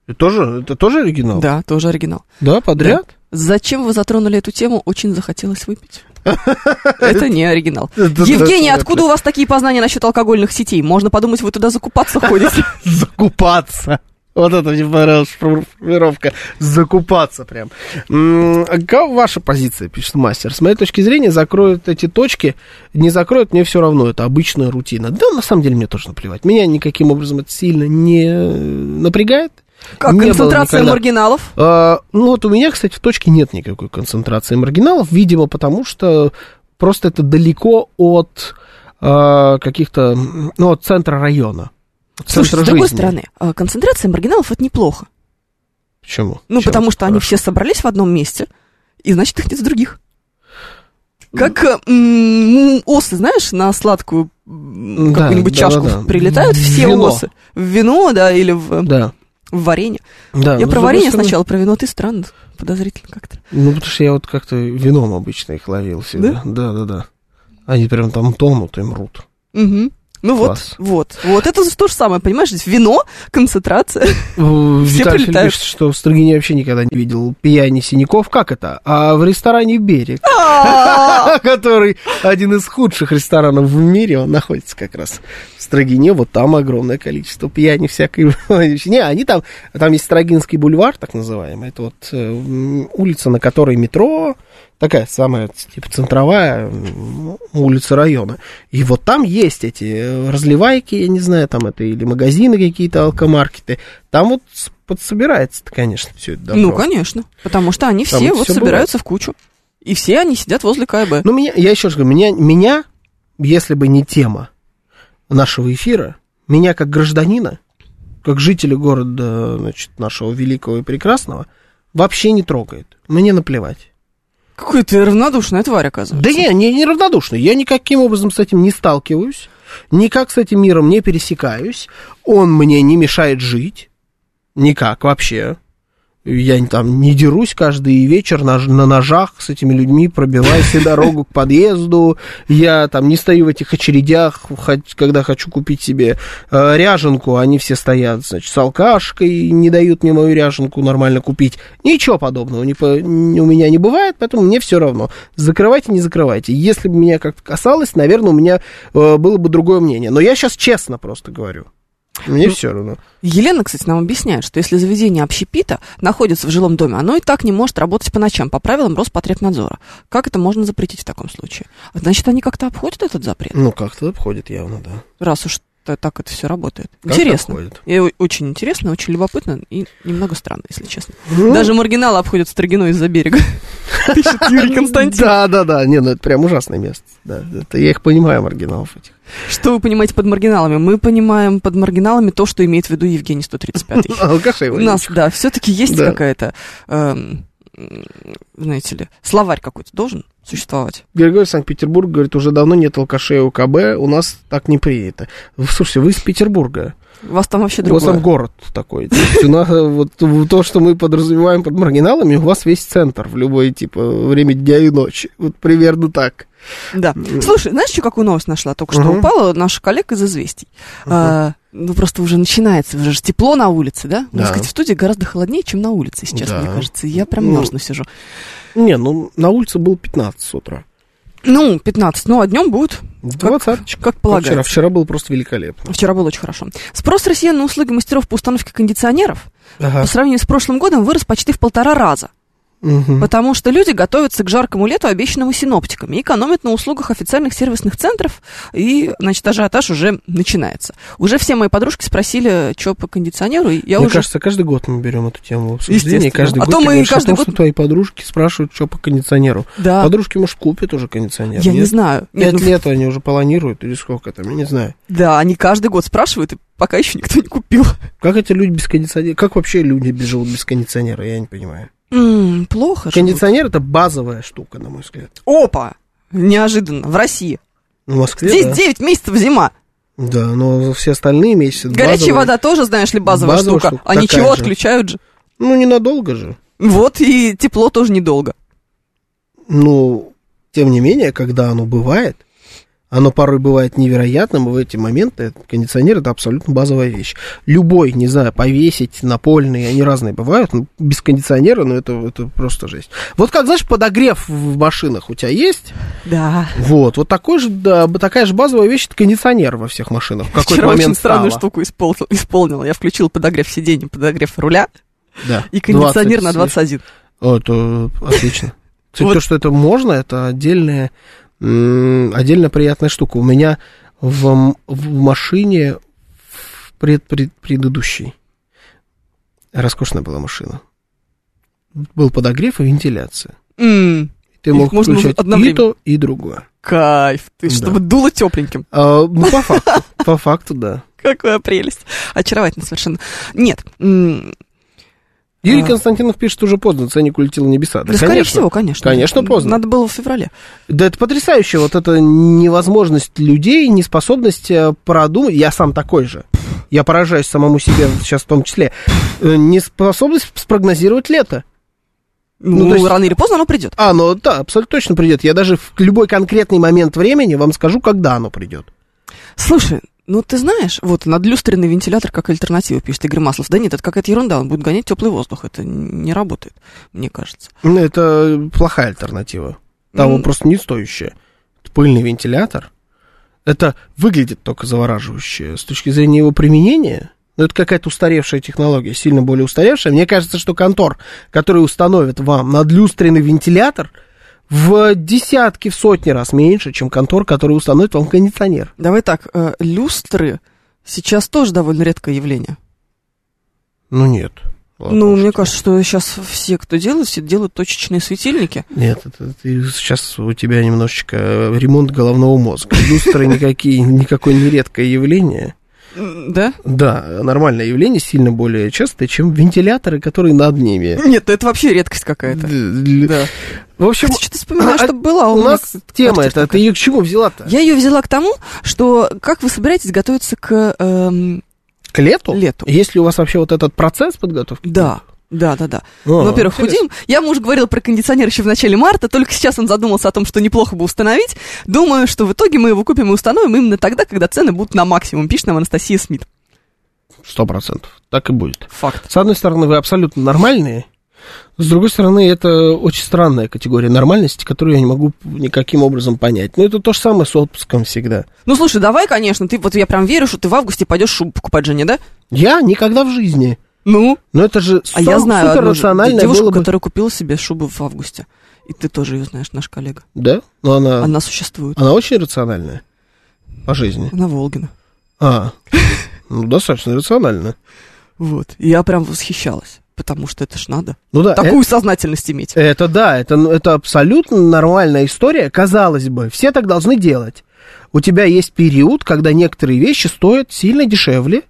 Это тоже, это тоже оригинал?
Да, тоже оригинал.
Да, подряд?
Зачем вы затронули эту тему? Очень захотелось выпить. Это не оригинал. Евгений, откуда у вас такие познания насчет алкогольных сетей? Можно подумать, вы туда закупаться ходите.
Закупаться. Вот это мне понравилась формулировка. Закупаться прям. Какова ваша позиция, пишет мастер? С моей точки зрения, закроют эти точки, не закроют, мне все равно, это обычная рутина. Да, на самом деле, мне тоже наплевать. Меня никаким образом это сильно не э, напрягает.
Как
Не
концентрация маргиналов?
А, ну, вот у меня, кстати, в точке нет никакой концентрации маргиналов, видимо, потому что просто это далеко от а, каких-то, ну, от центра района.
Слушай,
центра
с другой
жизни.
стороны, а, концентрация маргиналов это неплохо.
Почему?
Ну,
Чем
потому что они
хорошо?
все собрались в одном месте, и значит их нет других. Как э, м, осы, знаешь, на сладкую какую-нибудь
да,
чашку
да, да.
прилетают все
вино.
осы. В вино, да, или в,
Да.
В варенье.
Да,
Я
но
про варенье
стороны-
сначала, про вино ты странно, подозрительно как-то.
Ну, потому что я вот как-то вином обычно их ловил всегда. Да, да, да. Они прям там тонут и мрут.
Мгм. Ну
Класс.
вот, вот, вот это то же самое, понимаешь, здесь вино, концентрация.
Виталий пишет, что в Строгине вообще никогда не видел пьяни синяков. Как это? А в ресторане «Берег»,
А,
который один из худших ресторанов в мире, он находится как раз в Строгине. Вот там огромное количество пьяни всякой. Не, они там, там есть Строгинский бульвар, так называемый. Это вот э, улица, на которой метро, такая самая, типа, центровая улица района. И вот там есть эти э, разливайки, я не знаю, там это или магазины какие-то, алкомаркеты. Там вот с- подсобирается конечно, все это добро.
Ну, конечно, потому что они
Там
все вот
всё
собираются в кучу. И все они сидят возле КБ.
Ну, меня, я еще раз говорю, меня, меня, если бы не тема нашего эфира, меня как гражданина, как жителя города, значит, нашего великого и прекрасного, вообще не трогает. Мне наплевать.
Какой ты равнодушная тварь, оказывается.
Да я не, не равнодушный. Я никаким образом с этим не сталкиваюсь. Никак с этим миром не пересекаюсь. Он мне не мешает жить. Никак вообще. Я не- там не дерусь каждый вечер на, на ножах с этими людьми, пробивая себе дорогу к подъезду. Я там не стою в этих очередях, хоть- когда хочу купить себе э, ряженку, они все стоят, значит, с алкашкой, не дают мне мою ряженку нормально купить. Ничего подобного не по- н- у меня не бывает, поэтому мне все равно. Закрывайте, не закрывайте. Если бы меня как-то касалось, наверное, у меня э, было бы другое мнение. Но я сейчас честно просто говорю. Мне
Ну,
все равно.
Елена, кстати, нам объясняет, что если заведение общепита находится в жилом доме, оно и так не может работать по ночам по правилам Роспотребнадзора. Как это можно запретить в таком случае? Значит, они как-то обходят этот запрет,
Ну, как-то обходит явно, да.
раз уж т- так это все работает.
Как-то
интересно. И очень интересно, очень любопытно и немного странно, если честно.
Ну,
Даже маргиналы обходят Строгино из-за берега. Пишет Юрий Константин.
Да, да, да. Не, ну это прям ужасное место. Да, это я их понимаю, маргиналов этих.
Что вы понимаете под маргиналами? Мы понимаем под маргиналами то, что имеет в виду Евгений 135.
Алкашей
У нас, да, все-таки есть какая-то эм, знаете ли, словарь какой-то должен существовать.
Григорий Санкт-Петербург говорит, уже давно нет алкашей УКБ, у нас так не принято. Слушайте, вы из Петербурга.
У вас там вообще
У вас
другое.
там город такой. То есть у нас, э, вот то, что мы подразумеваем под маргиналами, у вас весь центр в любое типа время дня и ночи. Вот примерно так.
Да. Слушай, знаешь, что какую новость нашла? Только что упала наша коллега из «Известий». А, ну, просто уже начинается, уже же тепло на улице, да?
Да.
Сказать, в студии гораздо холоднее, чем на улице,
Да.
мне кажется. Я прям
Ну,
мерзну сижу.
Не, ну на улице было 15 с утра.
Ну, 15, ну, а днем будет,
Двадцаточка.
как
Как
полагается.
Вчера, вчера было просто великолепно.
Вчера было очень хорошо. Спрос россиян на услуги мастеров по установке кондиционеров
Ага.
по сравнению с прошлым годом вырос почти в полтора раза.
Мгм.
Потому что люди готовятся к жаркому лету, обещанному синоптиками, и экономят на услугах официальных сервисных центров, и, значит, ажиотаж уже начинается. Уже все мои подружки спросили, что по кондиционеру, и я
Мне
уже...
кажется, каждый год мы берем эту тему в обсуждение. Каждый
А
год
то мы каждый
том,
год-
что твои подружки спрашивают, что по кондиционеру.
Да,
Подружки, может, купят уже кондиционер?
я не
нет?
знаю. Нет,
Пять
ну,
лет они уже планируют, или сколько там, я не знаю.
Да, они каждый год спрашивают, и пока еще никто не купил.
Как эти люди без кондиционера? Как вообще люди живут без кондиционера? Я не понимаю.
М, плохо.
Кондиционер это базовая штука, на мой взгляд.
Опа! Неожиданно, в России.
В Москве,
Здесь
да.
9 месяцев зима.
Да, но все остальные месяцы
Горячая
базовая.
вода тоже, знаешь ли, базовая,
Базовая
штука.
штука,
А ничего,
же.
отключают же.
Ну, ненадолго же.
Вот, и тепло тоже недолго.
Ну, тем не менее, когда оно бывает, оно порой бывает невероятным, и в эти моменты кондиционер это абсолютно базовая вещь. Любой, не знаю, повесить, напольный, они разные бывают, но без кондиционера, ну, это, это просто жесть. Вот как, знаешь, подогрев в машинах у тебя есть?
Да.
Вот, вот такой же, да, такая же базовая вещь, это кондиционер во всех машинах. В какой-то
Вчера
момент
очень странную
стало.
штуку испол- исполнила. Я включил подогрев сиденья, подогрев руля
Да,
и кондиционер
20
на 21.
О, это отлично. Кстати,
Вот.
то, что это можно, это отдельная, отдельно приятная штука. У меня в, в машине в пред, пред- предыдущей роскошная была машина. Был подогрев и вентиляция.
М,
Ты
Их
мог
можно
включать и то, и другое.
Кайф. Есть,
Да.
чтобы дуло тепленьким.
А, ну, по факту, по факту, да.
Какая прелесть. Очаровательно совершенно. Нет.
Юрий
А.
Константинов пишет, уже поздно, ценник улетел в небеса. Да,
Да, скорее
конечно.
всего, конечно.
Конечно, поздно.
Надо было в феврале.
Да это потрясающе, вот эта невозможность людей, неспособность э, продумать, я сам такой же, я поражаюсь самому себе сейчас в том числе, э, неспособность спрогнозировать лето.
Ну,
Ну, есть-
рано или поздно оно придет.
А, ну да, абсолютно точно придет. Я даже в любой конкретный момент времени вам скажу, когда оно придет.
Слушай, ну ты знаешь, вот надлюстренный вентилятор как альтернатива, пишет Игорь Маслов. Да нет, это какая-то ерунда, он будет гонять теплый воздух. Это не работает, мне кажется.
Ну, это плохая альтернатива. Того
Ну.
просто не стоящая. Пыльный вентилятор, это выглядит только завораживающе. С точки зрения его применения, ну, это какая-то устаревшая технология, сильно более устаревшая. Мне кажется, что контор, который установит вам надлюстренный вентилятор, в десятки, в сотни раз меньше, чем контор, который установит вам кондиционер.
Давай так, э, люстры сейчас тоже довольно редкое явление.
Ну, нет. Ладно
ну, мне кажется, что сейчас все, кто делает, все делают точечные светильники.
Нет, это, ты- сейчас у тебя немножечко э, ремонт головного мозга. Люстры никакие, никакое не редкое явление.
Да?
Да, нормальное явление, сильно более частое, чем вентиляторы, которые над ними.
Нет, это вообще редкость какая-то. Да.
В общем,
что-то вспоминаю,
а-
что было. а
у
меня
нас тема эта, ты ее к чему взяла-то?
Я ее взяла к тому, что как вы собираетесь готовиться к эм,
К лету?
лету?
Есть ли у вас вообще вот этот процесс подготовки?
Да. Да, да, да.
А,
Ну, во-первых, худеем. Я муж говорил про кондиционер еще в начале марта, только сейчас он задумался о том, что неплохо бы установить. Думаю, что в итоге мы его купим и установим именно тогда, когда цены будут на максимум, пишет нам Анастасия Смит.
Сто процентов. Так и будет.
Факт.
С одной стороны, вы абсолютно нормальные, с другой стороны, это очень странная категория нормальности, которую я не могу никаким образом понять. Но это то же самое с отпуском всегда.
Ну, слушай, давай, конечно, ты вот я прям верю, что ты в августе пойдешь шубу покупать жене, да?
Я никогда в жизни.
Ну,
Но это же
а я знаю
супер рациональное
девушку,
бы.
которая купила себе шубу в августе. И ты тоже ее знаешь, наш коллега.
Да? Но она, она...
Она существует.
очень рациональная по жизни.
Она Волгина.
А, ну, достаточно рационально.
Вот. Я прям восхищалась, потому что это ж надо.
Ну да,
Такую сознательность иметь.
это да, это, это абсолютно нормальная история, казалось бы, все так должны делать. У тебя есть период, когда некоторые вещи стоят сильно дешевле,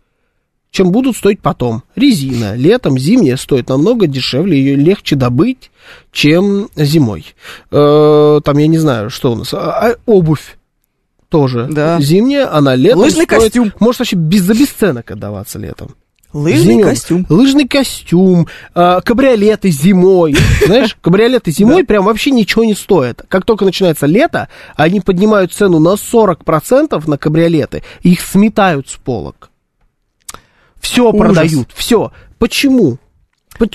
чем будут стоить потом. Резина летом, зимняя стоит намного дешевле, ее легче добыть, чем зимой. Э, там, я не знаю, что у нас, а, а, обувь тоже
Да.
зимняя, она летом
Лыжный
стоит-
костюм.
может вообще без, за бесценок отдаваться летом.
Лыжный
Зимой.
костюм.
Лыжный костюм, а, кабриолеты зимой. Знаешь, кабриолеты зимой прям вообще ничего не стоят. Как только начинается лето, они поднимают цену на 40% на кабриолеты, их сметают с полок. Все
Ужас.
продают, все. Почему?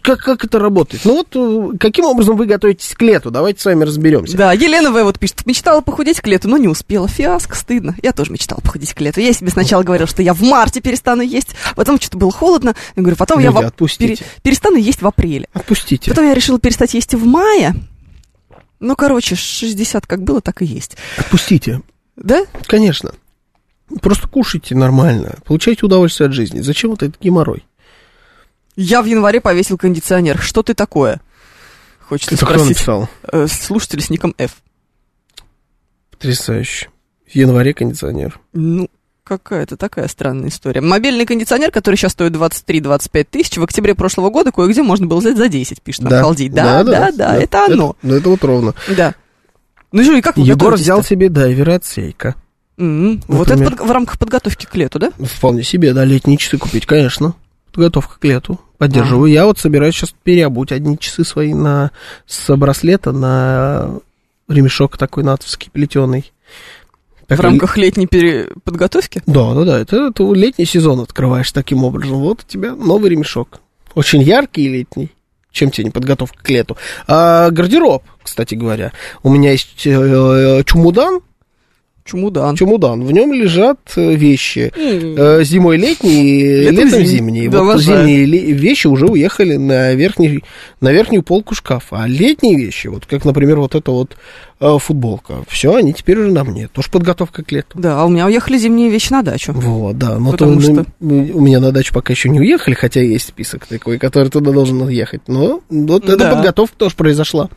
Как, как это работает? Ну вот, э, каким образом вы готовитесь к лету? Давайте с вами разберемся.
Да, Елена В. вот пишет, мечтала похудеть к лету, но не успела. Фиаско, стыдно. Я тоже мечтала похудеть к лету. Я себе сначала говорила, что я в марте перестану есть, потом что-то было холодно. Я говорю, потом я
Люди,
в-
отпустите.
пере- перестану есть в апреле.
Отпустите.
Потом я решила перестать есть в мае. Ну, короче, 60 как было, так и есть.
Отпустите.
Да?
Конечно. Просто кушайте нормально, получайте удовольствие от жизни. Зачем вот этот геморрой?
Я в январе повесил кондиционер. Что ты такое? Хочется
Это кто
спросить.
написал?
Э, слушатель с ником F.
Потрясающе. В январе кондиционер.
Ну, какая-то такая странная история. Мобильный кондиционер, который сейчас стоит 23-25 тысяч, в октябре прошлого года кое-где можно было взять за 10, пишет нам Халдей. Да, да, да, это оно.
ну, это вот ровно.
Да. Ну и как вы
Егор взял себе дайвера от Сейка.
М, Вот это под- в рамках подготовки к лету, да?
Вполне себе, да, летние часы купить, конечно. Подготовка к лету. Поддерживаю. Я вот собираюсь сейчас переобуть одни часы свои на с браслета на ремешок такой натовский плетеный.
В рамках летней пере- подготовки?
Да, да, да. Это, это летний сезон открываешь таким образом. Вот у тебя новый ремешок. Очень яркий и летний. Чем тебе не подготовка к лету? А, гардероб, кстати говоря. У меня есть э, чумудан.
Чумудан.
Чумудан. В нем лежат э, вещи. Э, Зимой летние,
Летом
летом
зим-
зимние.
Да,
вот зимние вещи уже уехали на, верхний, на верхнюю полку шкафа. А летние вещи, вот как, например, вот эта вот э, футболка, все, они теперь уже на мне. Тоже подготовка к лету.
Да, а у меня уехали зимние вещи на дачу.
Вот, да. Но
Потому
то,
что-
ну, у меня на дачу пока еще не уехали, хотя есть список такой, который туда должен ехать. Но вот эта
Да.
подготовка тоже произошла.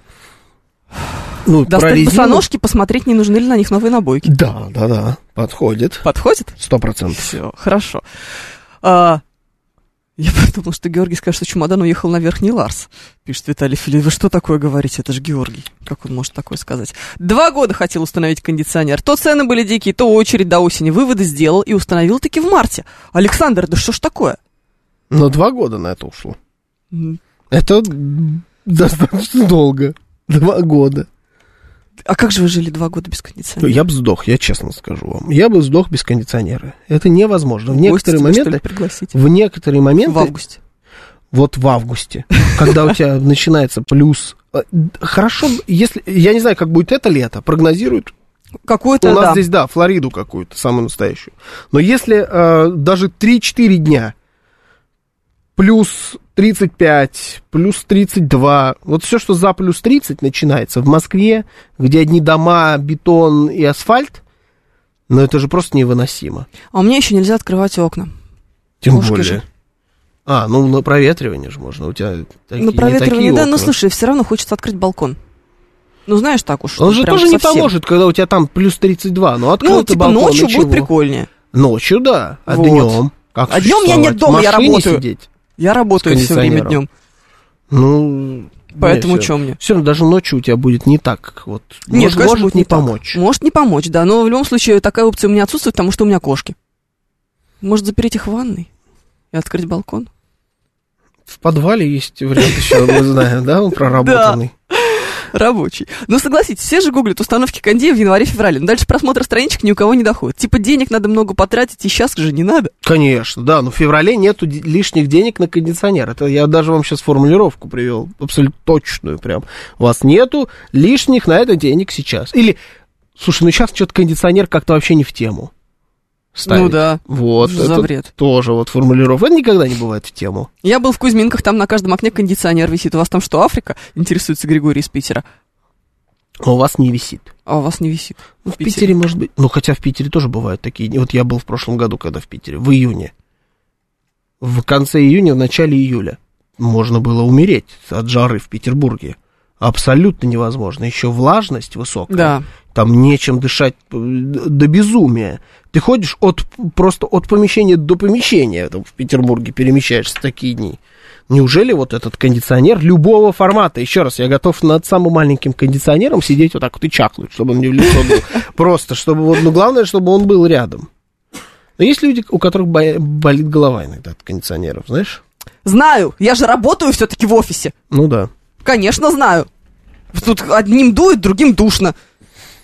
Ну, про
Достать
резину-
босоножки, посмотреть, не нужны ли на них новые набойки.
Да, да, да. Подходит.
Подходит?
Сто процентов.
Все, хорошо. А, я подумал, что Георгий скажет, что чемодан уехал на Верхний Ларс. Пишет Виталий Филипп. Вы что такое говорите? Это же Георгий. Как он может такое сказать? Два года хотел установить кондиционер. То цены были дикие, то очередь до осени. Выводы сделал и установил таки в марте. Александр, да что ж такое?
Но два года на это ушло.
М,
Это достаточно долго. Два года.
А как же вы жили два года без кондиционера?
Я бы сдох, я честно скажу вам. Я бы сдох без кондиционера. Это невозможно. В
Гости
некоторые
что ли,
моменты...
пригласить?
В некоторые моменты...
В августе.
Вот в августе, когда у тебя начинается плюс... э, Хорошо, если... Я не знаю, как будет это лето, прогнозируют.
Какой-то,
У нас
да.
здесь, да, Флориду какую-то, самую настоящую. Но если э, даже 3-4 дня плюс 35, плюс 32, вот все, что за плюс 30 начинается в Москве, где одни дома, бетон и асфальт, ну это же просто невыносимо.
А у меня еще нельзя открывать окна.
Тем
Ложка
более.
же.
А, ну на проветривание же можно, у тебя такие,
На
не
проветривание,
такие
да, но
окна.
слушай, все равно хочется открыть балкон. Ну, знаешь, так уж.
Он
ну,
же тоже не
совсем.
поможет, когда у тебя там плюс 32, ну открыл
Ну,
ты
типа
балкон,
ночью
и чего?
будет прикольнее.
Ночью, да, а
Вот.
днем? Как
А днем я нет дома, я работаю.
сидеть?
Я работаю все время днем.
Ну,
Поэтому что мне?
все равно даже ночью у тебя будет не так, вот,
Нет,
может, может
будет
не
не
помочь.
Может не помочь, да. Но в любом случае такая опция у меня отсутствует, потому что у меня кошки. Может запереть их в ванной и открыть балкон?
В подвале есть вариант еще, мы знаем, да, он проработанный.
Рабочий. Ну, согласитесь, все же гуглят установки кондея в январе-феврале. Но дальше просмотр страничек ни у кого не доходит. Типа денег надо много потратить, и сейчас же не надо.
Конечно, да, но в феврале нету лишних денег на кондиционер. Это я даже вам сейчас формулировку привел, абсолютно точную прям. У вас нету лишних на это денег сейчас. Или, слушай, ну сейчас что-то кондиционер как-то вообще не в тему. Ставить.
Ну да.
Вот,
за
это
бред?
тоже вот формулировка. Это никогда не бывает в тему.
Я был в Кузьминках, там на каждом окне кондиционер висит. У вас там что, Африка? Интересуется Григорий из Питера.
А у вас не висит.
А у вас не висит.
Ну, в Питере, может быть. Ну, хотя в Питере тоже бывают такие дни. Вот я был в прошлом году, когда в Питере, в июне. В конце июня, в начале июля. Можно было умереть от жары в Петербурге. Абсолютно невозможно. Еще влажность высокая.
Да.
Там нечем дышать э, до безумия. Ты ходишь от, просто от помещения до помещения там, в Петербурге, перемещаешься такие дни. Неужели вот этот кондиционер любого формата, еще раз, я готов над самым маленьким кондиционером сидеть вот так вот и чахнуть, чтобы он мне в лицо был. Просто, чтобы вот, ну, главное, чтобы он был рядом. Но есть люди, у которых болит голова иногда от кондиционеров, знаешь?
Знаю, я же работаю все-таки в офисе.
Ну да.
Конечно, знаю. Тут одним дует, другим душно.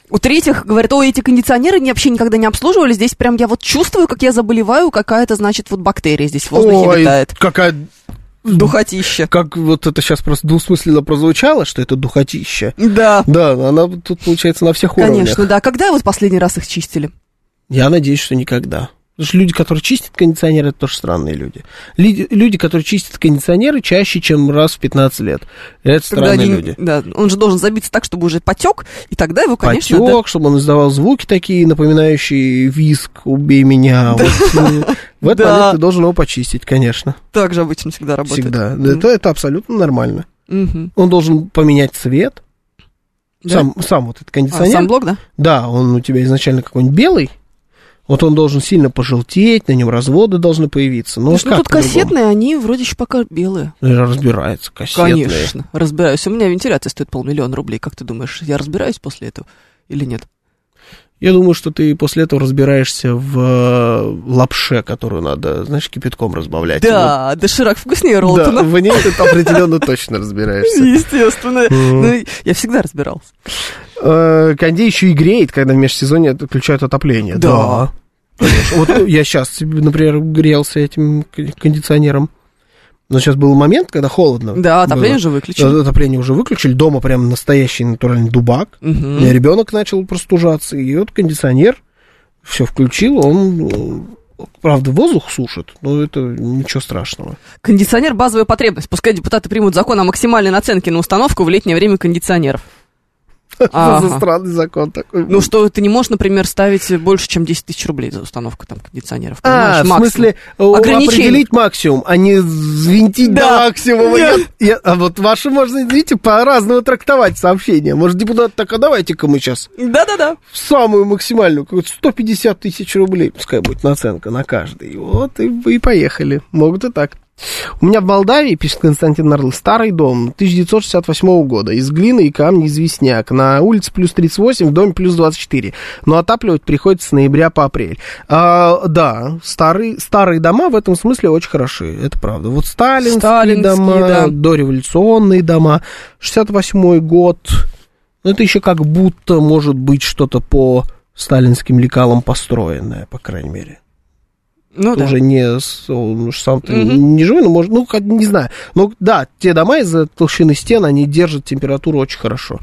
У третьих говорят, ой, эти кондиционеры не- вообще никогда не обслуживали. Здесь прям я вот чувствую, как я заболеваю, какая-то, значит, вот бактерия здесь в воздухе
Ой,
летает.
какая...
Духотища.
Как вот это сейчас просто двусмысленно прозвучало, что это духотища.
Да.
Да, она тут, получается, на всех уровнях.
Конечно, да. Когда вот последний раз их чистили?
Я надеюсь, что никогда. Потому что люди, которые чистят кондиционеры, это тоже странные люди. Люди, которые чистят кондиционеры, чаще, чем раз в 15 лет. Это
Когда
странные
они-
люди.
Да, он же должен забиться так, чтобы уже потек, и тогда его, конечно,
Потек,
да.
чтобы он издавал звуки такие, напоминающие виск «убей меня». Вот, э, в этот
Да.
момент ты должен его почистить, конечно.
Так же обычно всегда работает.
Всегда.
Мгм.
Это, это абсолютно нормально.
Мгм.
Он должен поменять цвет.
Да?
Сам, сам вот этот
А,
кондиционер.
сам блок, да?
Да, он у тебя изначально какой-нибудь белый. Вот он должен сильно пожелтеть, на нем разводы должны появиться. Ну,
Слушай, ну тут кассетные, они вроде еще пока белые.
Разбирается, кассетные.
Конечно, разбираюсь. У меня вентиляция стоит полмиллиона рублей. Как ты думаешь, я разбираюсь после этого или нет?
Я думаю, что ты после этого разбираешься в э, лапше, которую надо, знаешь, кипятком разбавлять.
Да, доширак вкуснее
Вот. Да,
Ролтона.
в ней ты определенно точно разбираешься.
Естественно. Ну, я всегда разбирался.
Э, Кондей еще и греет, когда в межсезонье отключают отопление.
Да.
Конечно. Вот я сейчас, например, грелся этим кондиционером. Но сейчас был момент, когда холодно.
Да, отопление
было.
же выключили.
Отопление уже выключили. Дома прям настоящий натуральный дубак. У
Мгм.
меня ребенок начал простужаться. И вот кондиционер все включил. Он, правда, воздух сушит, но это ничего страшного.
Кондиционер – базовая потребность. Пускай депутаты примут закон о максимальной наценке на установку в летнее время кондиционеров. Ага.
за странный закон такой.
Ну что, ты не можешь, например, ставить больше, чем 10 тысяч рублей за установку там кондиционеров.
А, в смысле, э, определить максимум, а не взвинтить
Да.
до максимума.
Нет.
я- а вот ваши можно, видите, по-разному трактовать сообщения. Может, депутат так, а давайте-ка мы сейчас
Да-да-да.
самую максимальную, какую-то 150 тысяч рублей, пускай будет наценка на каждый. Вот и, и поехали. Могут и так. У меня в Молдавии, пишет Константин Нарлы, старый дом 1968 года, из глины и камня известняк. На улице плюс 38, в доме плюс 24. Но отапливать приходится с ноября по апрель. А, да, старые, старые дома в этом смысле очень хороши, это правда. Вот сталинские,
Сталинские,
дома,
да.
дореволюционные дома, 68 год, ну, это еще как будто может быть что-то по сталинским лекалам построенное, по крайней мере.
Ну да.
Уже не с- он уж сам-то
Мгм.
не живой, но может, ну, как- не знаю. Но да, те дома из-за толщины стен, они держат температуру очень хорошо.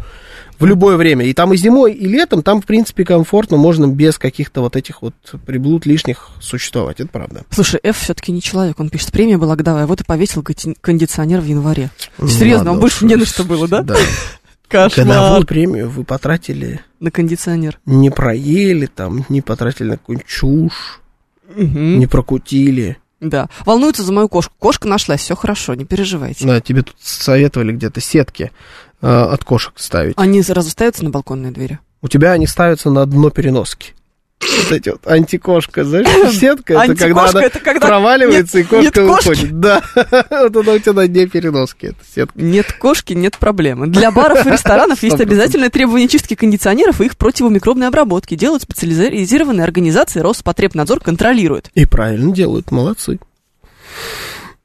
В любое время. И там и зимой, и летом, там, в принципе, комфортно, можно без каких-то вот этих вот приблуд лишних существовать. Это правда.
Слушай, F все-таки не человек, он пишет, премия была годовая, вот и повесил кондиционер в январе. Серьезно,
Ладно
вам больше не на что было, да?
Да.
Кошмар.
Годовую премию вы потратили,
На кондиционер.
не проели там, не потратили на какую-нибудь чушь,
Мгм.
не прокутили.
Да. Волнуется за мою кошку. Кошка нашлась, все хорошо, не переживайте.
Да, тебе тут советовали где-то сетки э, от кошек ставить.
Они сразу ставятся на балконные двери.
У тебя они ставятся на дно переноски. Вот эти вот антикошка, знаешь, сетка, это когда она
это когда
проваливается
нет-
и кошка
нет кошки.
выходит. Да, вот она у тебя на дне переноски, эта сетка.
Нет кошки, нет проблемы. Для баров и ресторанов есть
100%.
обязательное требование чистки кондиционеров и их противомикробной обработки. Делают специализированные организации, Роспотребнадзор контролирует.
И правильно делают, молодцы.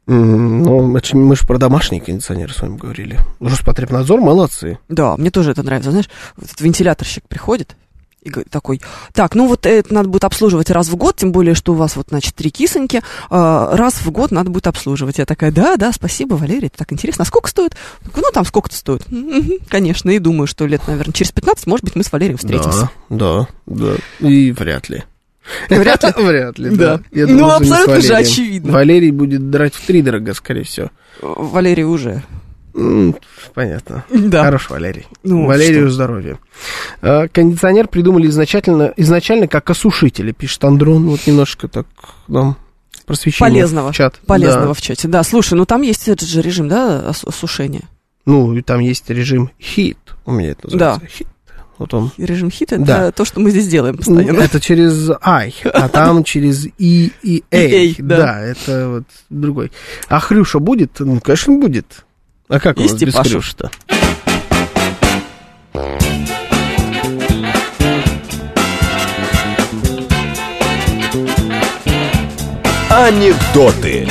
Ну, это мы же про домашние кондиционеры с вами говорили. Роспотребнадзор, молодцы.
Да, мне тоже это нравится. Знаешь, вот этот вентиляторщик приходит и такой, так, ну вот это надо будет обслуживать раз в год, тем более, что у вас вот, значит, три кисоньки, а, раз в год надо будет обслуживать. Я такая, да, да, спасибо, Валерий, это так интересно. А сколько стоит? Ну, там сколько-то стоит. «Мгм, Конечно, и думаю, что лет, наверное, через 15, может быть, мы с Валерием встретимся.
Да, да, да. И вряд ли.
Вряд ли.
Вряд ли,
Да.
да. Я
Ну, абсолютно же очевидно.
Валерий будет драть в три дорого, скорее всего.
Валерий уже.
Понятно.
Да.
Хорош, Валерий.
Ну,
Валерию здоровья. А, Кондиционер придумали изначально, изначально как осушители, пишет Андрон. Вот немножко так нам просвещение
Полезного.
в чат.
Полезного
Да.
в чате. Да, слушай, ну там есть этот же режим, да, ос- осушения.
Ну, и там есть режим хит. У меня это называется.
Да.
Хит. Вот он.
Режим хит это
Да.
то, что мы здесь делаем постоянно.
Это через I, а там через И и A.
И A. Да,
это вот другой. А Хрюша будет? Ну, конечно, будет. А как у нас без. Хрюши-то?
Анекдоты.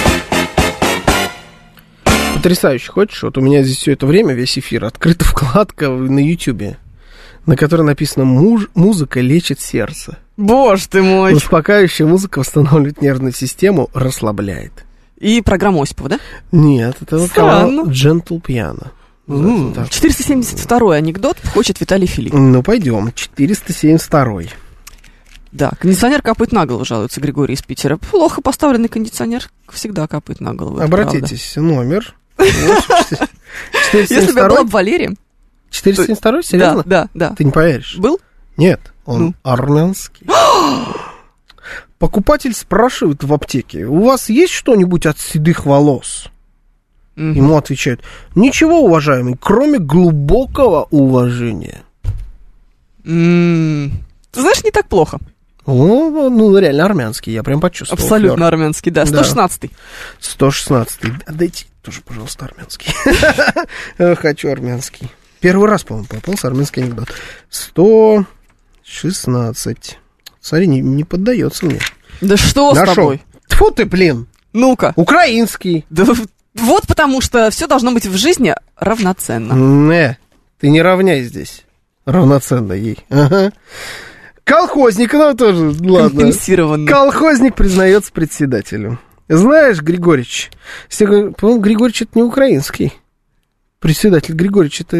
Потрясающе. Хочешь? Вот у меня здесь все это время, весь эфир, открыта вкладка на Ютубе, на которой написано «Муж- «Музыка лечит сердце».
Боже ты мой.
Успокаивающая музыка восстанавливает нервную систему, расслабляет.
И программа Осипова, да?
Нет, это вот канал Piano.
М,
Так.
472 анекдот хочет Виталий Филипп.
Ну, пойдем. 472
Да, кондиционер капает на голову, жалуется Григорий из Питера. Плохо поставленный кондиционер всегда капает на голову.
Обратитесь, номер.
правда. Если бы я была бы Валерием,
472
да,
серьезно?
да, да.
Ты не поверишь.
Был?
Нет, он
Ну.
армянский. Покупатель спрашивает в аптеке, у вас есть что-нибудь от седых волос?
Мгм.
Ему отвечают, ничего, уважаемый, кроме глубокого уважения.
М, Ты знаешь, не так плохо.
О, ну, реально армянский, я прям почувствовал.
Абсолютно
флёр.
армянский, да.
Да.
116
116. Дайте тоже, пожалуйста, армянский. Хочу армянский. Первый раз, по-моему, попался армянский анекдот. 116. Смотри, не, не поддается мне.
Да что с
Нашел.
тобой?
Тьфу ты, блин.
Ну-ка.
Украинский.
Да вот потому что все должно быть в жизни равноценно.
Не, ты не равняй здесь. Равноценно ей. Ага. Колхозник, ну тоже, ладно. Колхозник признается председателю. Знаешь, Григорьевич, все говорят, по-моему, Григорьевич это не украинский. Председатель Григорьевич это...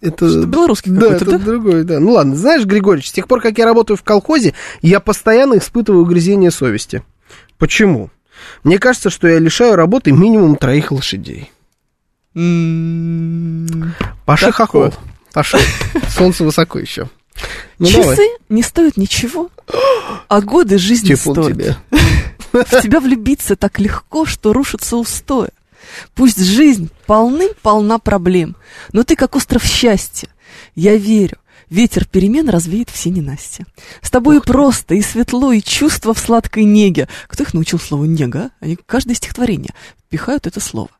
это
Что-то белорусский
да,
какой-то,
это
да?
другой, да. Ну ладно, знаешь, Григорьевич, с тех пор, как я работаю в колхозе, я постоянно испытываю угрызение совести. Почему? Мне кажется, что я лишаю работы минимум троих лошадей. Паши
Так
Хохол.
вот.
Пошел. Солнце высоко еще. Ну
Часы
давай.
не стоят ничего, а годы жизни
Типун
стоят.
тебе.
В тебя влюбиться так легко, что рушатся устои. Пусть жизнь полны-полна проблем, но ты как остров счастья. Я верю, ветер перемен развеет все ненастья. С тобой и просто, и светло, и чувство в сладкой неге. Кто их научил слову «нега»? Они каждое стихотворение впихают это слово.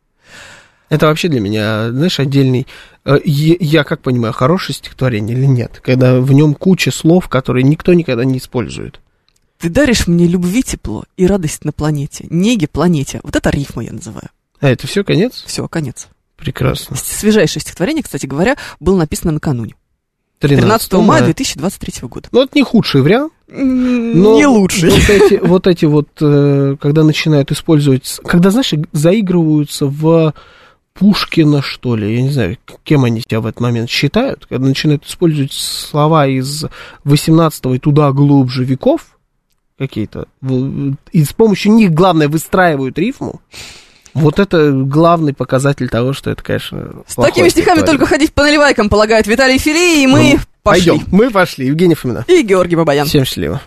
Это вообще для меня, знаешь, отдельный... э, Я как понимаю, хорошее стихотворение или нет? Когда в нем куча слов, которые никто никогда не использует.
Ты даришь мне любви тепло и радость на планете. Неги планете. Вот это рифма я называю.
А это все, конец?
Все, конец.
Прекрасно.
Свежайшее стихотворение, кстати говоря, было написано накануне.
13,
13 мая 2023 года.
Ну, это не худший вариант. но
Не лучший.
Вот эти вот, эти вот э, когда начинают использовать... Когда, знаешь, иг- заигрываются в Пушкина, что ли, я не знаю, кем они тебя в этот момент считают, когда начинают использовать слова из 18 и туда глубже веков какие-то, и с помощью них, главное, выстраивают рифму, вот это главный показатель того, что это, конечно,
С такими стихами
стихотворение.
только ходить по наливайкам, полагает Виталий Фили, и мы
Ну,
пошли.
Пойдем, мы пошли, Евгений Фомина.
И Георгий Бабаян.
Всем счастливо.